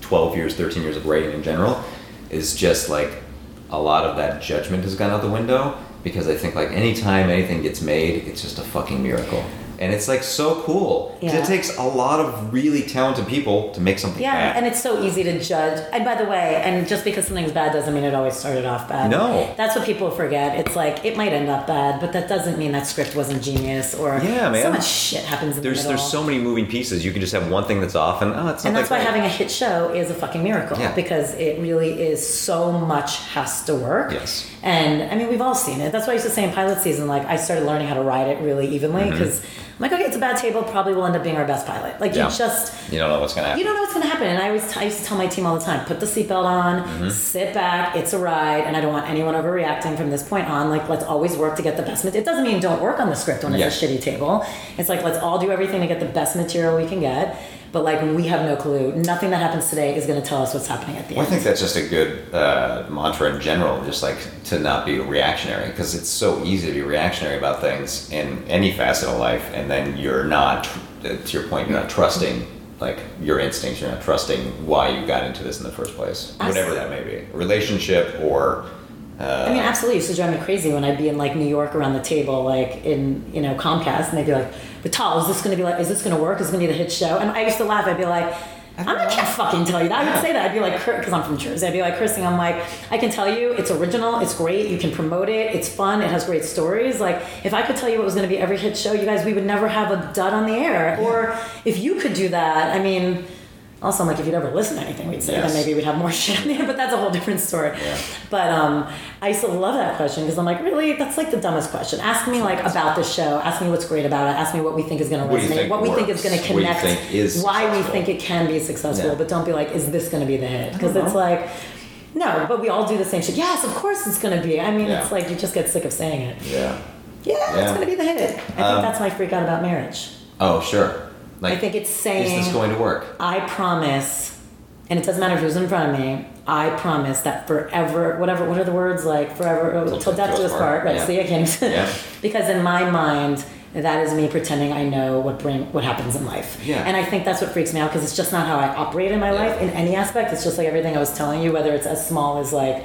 twelve years, thirteen years of writing in general is just like a lot of that judgment has gone out the window because I think like anytime anything gets made, it's just a fucking miracle. And it's like so cool. Yeah. It takes a lot of really talented people to make something Yeah, bad. and it's so easy to judge. And by the way, and just because something's bad doesn't mean it always started off bad. No. That's what people forget. It's like it might end up bad, but that doesn't mean that script wasn't genius or Yeah, man. so much shit happens in there's the there's so many moving pieces. You can just have one thing that's off, and oh, it's not and that's that why great. having a hit show is a fucking miracle Yeah. because it really is so much has to work. Yes. And I mean, we've all seen it. That's why I used to say in pilot season, like I started learning how to ride it really evenly Mm-hmm. I'm like, okay, it's a bad table, probably will end up being our best pilot. Like Yeah. you just you don't know what's gonna happen. you don't know what's to happen. And I always I used to tell my team all the time, put the seatbelt on, Mm-hmm. sit back, it's a ride, and I don't want anyone overreacting from this point on. Like, let's always work to get the best. It doesn't mean don't work on the script when it's a shitty table. It's like let's all do everything to get the best material we can get. But like we have no clue. Nothing that happens today is going to tell us what's happening at the Well, I think that's just a good uh, mantra in general, just like to not be reactionary, because it's so easy to be reactionary about things in any facet of life, and then you're not, uh, to your point, you're not trusting like your instincts. You're not trusting why you got into this in the first place, whatever that may be, relationship or. Uh, I mean, absolutely. It used to drive me crazy when I'd be in like New York around the table, like in you know Comcast, and they'd be like, "But Tal, is this going to be like? Is this going to work? Is it going to be the hit show?" And I used to laugh. I'd be like. I'm not can't fucking tell you that. I would say that. I'd be like, because I'm from Jersey. I'd be like, Kirsty, I'm like, I can tell you, it's original, it's great, you can promote it, it's fun, it has great stories. Like, if I could tell you what was going to be every hit show, you guys, we would never have a dud on the air. Or if you could do that, I mean, also, I'm like, if you'd ever listen to anything we'd say, Yes. then maybe we'd have more (laughs) shit in there, but that's a whole different story. Yeah. But um, I still love that question because I'm like, really? That's like the dumbest question. Ask me like about the show. Ask me what's great about it. Ask me what we think is going to What do you resonate. What we think is going to connect. why we think it can be successful. Yeah. But don't be like, is this going to be the hit? Because it's like, no. But we all do the same shit. Yes, of course it's going to be. I mean, Yeah. it's like you just get sick of saying it. yeah. Yeah, Yeah. it's going to be the hit. I think Um, that's my freak out about marriage. Oh, sure. Like, I think it's saying is this going to work? I promise, and it doesn't matter who's in front of me. I promise that forever, whatever, what are the words like forever uh, till, death do us part, right? yeah. See, I can't. Yeah. (laughs) because in my mind, that is me pretending I know what bring what happens in life. Yeah. And I think that's what freaks me out because it's just not how I operate in my Yeah. life in any aspect. It's just like everything I was telling you, whether it's as small as like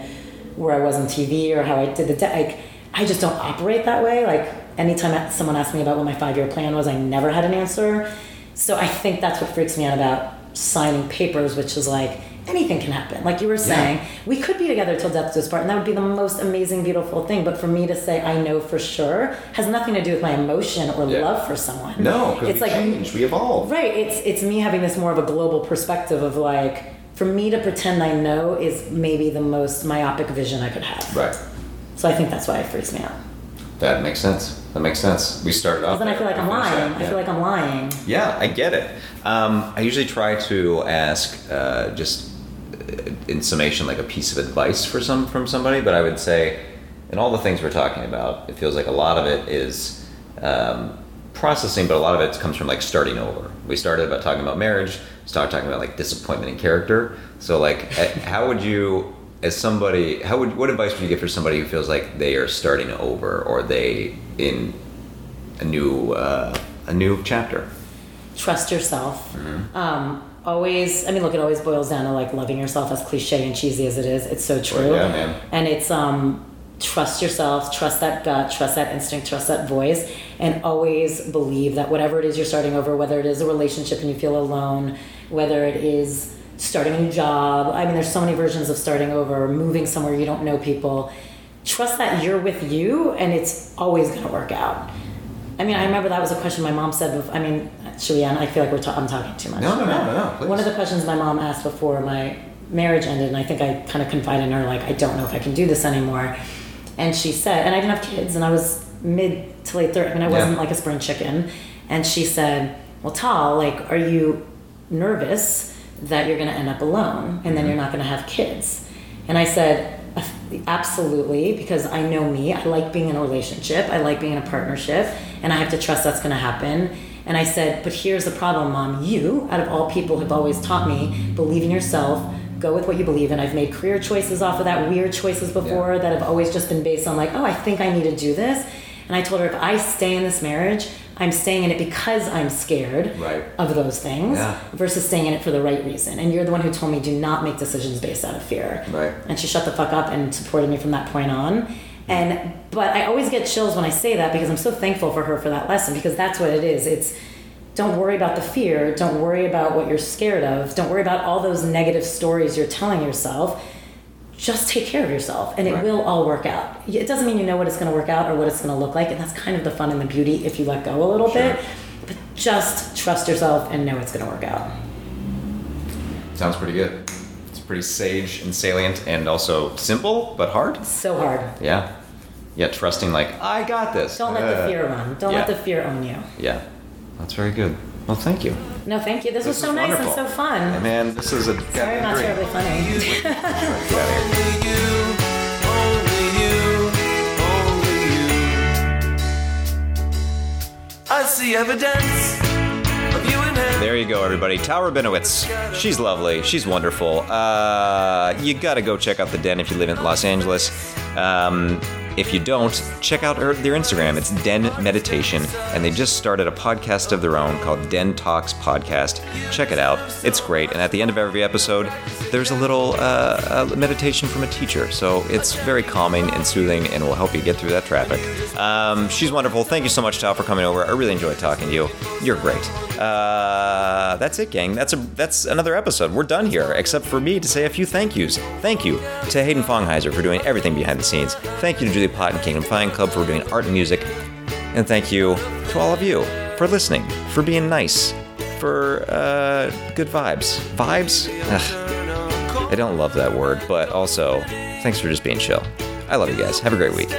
where I was on TV or how I did the de- like. I just don't operate that way. Like anytime someone asked me about what my five year plan was, I never had an answer. So I think that's what freaks me out about signing papers, which is like anything can happen. Like you were saying, we could be together till death do us part, and that would be the most amazing, beautiful thing. But for me to say I know for sure has nothing to do with my emotion or Yeah. love for someone. No, it's we like change, we evolve. right. It's it's me having this more of a global perspective of like. For me to pretend I know is maybe the most myopic vision I could have. Right. So I think that's why it freaks me out. That makes sense. That makes sense. We started off. Then I feel like I'm lying. I feel like I'm lying. Yeah, I get it. Um, I usually try to ask uh, just uh, in summation like a piece of advice for some from somebody, but I would say in all the things we're talking about, it feels like a lot of it is um, processing, but a lot of it comes from like starting over. We started about talking about marriage. Started talking about like disappointment in character. So like, (laughs) how would you, as somebody, how would what advice would you give for somebody who feels like they are starting over or they in a new uh, a new chapter? trust yourself. Mm-hmm. Um, always, I mean, look, it always boils down to like loving yourself, as cliche and cheesy as it is. It's so true. yeah, man. And it's um, trust yourself, trust that gut, trust that instinct, trust that voice, and always believe that whatever it is you're starting over, whether it is a relationship and you feel alone, whether it is starting a new job. I mean, there's so many versions of starting over, moving somewhere you don't know people. Trust that you're with you, and it's always going to work out. I mean, I remember that was a question my mom said. Before, I mean, should we end? I feel like we're ta- I'm talking too much. No, no, no, no, no, please. One of the questions my mom asked before my marriage ended, and I think I kind of confided in her, like, I don't know if I can do this anymore. And she said, and I didn't have kids, and I was mid to late 30s. I mean, I wasn't Yeah. like a spring chicken. And she said, Well, Tal, like, are you nervous that you're going to end up alone and then mm-hmm. you're not going to have kids? And I said, uh, Absolutely, because I know me. I like being in a relationship. I like being in a partnership, and I have to trust that's going to happen. And I said, but here's the problem, mom. You, out of all people, have always taught me believe in yourself, go with what you believe in. I've made career choices off of that, weird choices before Yeah. that have always just been based on like, oh, I think I need to do this. And I told her, if I stay in this marriage, I'm staying in it because I'm scared Right. of those things Yeah. versus staying in it for the right reason. And you're the one who told me do not make decisions based out of fear. Right. And she shut the fuck up and supported me from that point on. And but I always get chills when I say that because I'm so thankful for her for that lesson because that's what it is. It's don't worry about the fear, don't worry about what you're scared of, don't worry about all those negative stories you're telling yourself. Just take care of yourself and it Right. will all work out. It doesn't mean you know what it's going to work out or what it's going to look like, and that's kind of the fun and the beauty if you let go a little Sure. bit. But just trust yourself and know it's going to work out. Sounds pretty good. It's pretty sage and salient and also simple but hard. So hard. Yeah. Yeah, trusting like I got this. Don't let Uh, the fear run. Don't yeah. let the fear own you. Yeah. That's very good. Well, thank you. No, thank you. This, was so nice wonderful. and so fun. Hey, man, this is a Sorry, I'm not great. terribly funny. Get out of here. I see evidence of you in him. There you go, everybody. Tal Rabinowitz. She's lovely. She's wonderful. Uh, you got to go check out the Den if you live in Los Angeles. Um, If you don't, check out their their Instagram. It's Den Meditation, and they just started a podcast of their own called Den Talks Podcast. Check it out. It's great. And at the end of every episode, there's a little uh, meditation from a teacher. So it's very calming and soothing and will help you get through that traffic. Um, she's wonderful. Thank you so much, Tal, for coming over. I really enjoyed talking to you. You're great. Uh, that's it, gang. That's a that's another episode. We're done here, except for me to say a few thank yous. Thank you to Hayden Fongheiser for doing everything behind the scenes. Thank you to Julie Pott and Kingdom Fine Club for doing art and music. And thank you to all of you for listening, for being nice, for uh, good vibes. Vibes? Ugh. I don't love that word, but also, thanks for just being chill. I love you guys. Have a great week.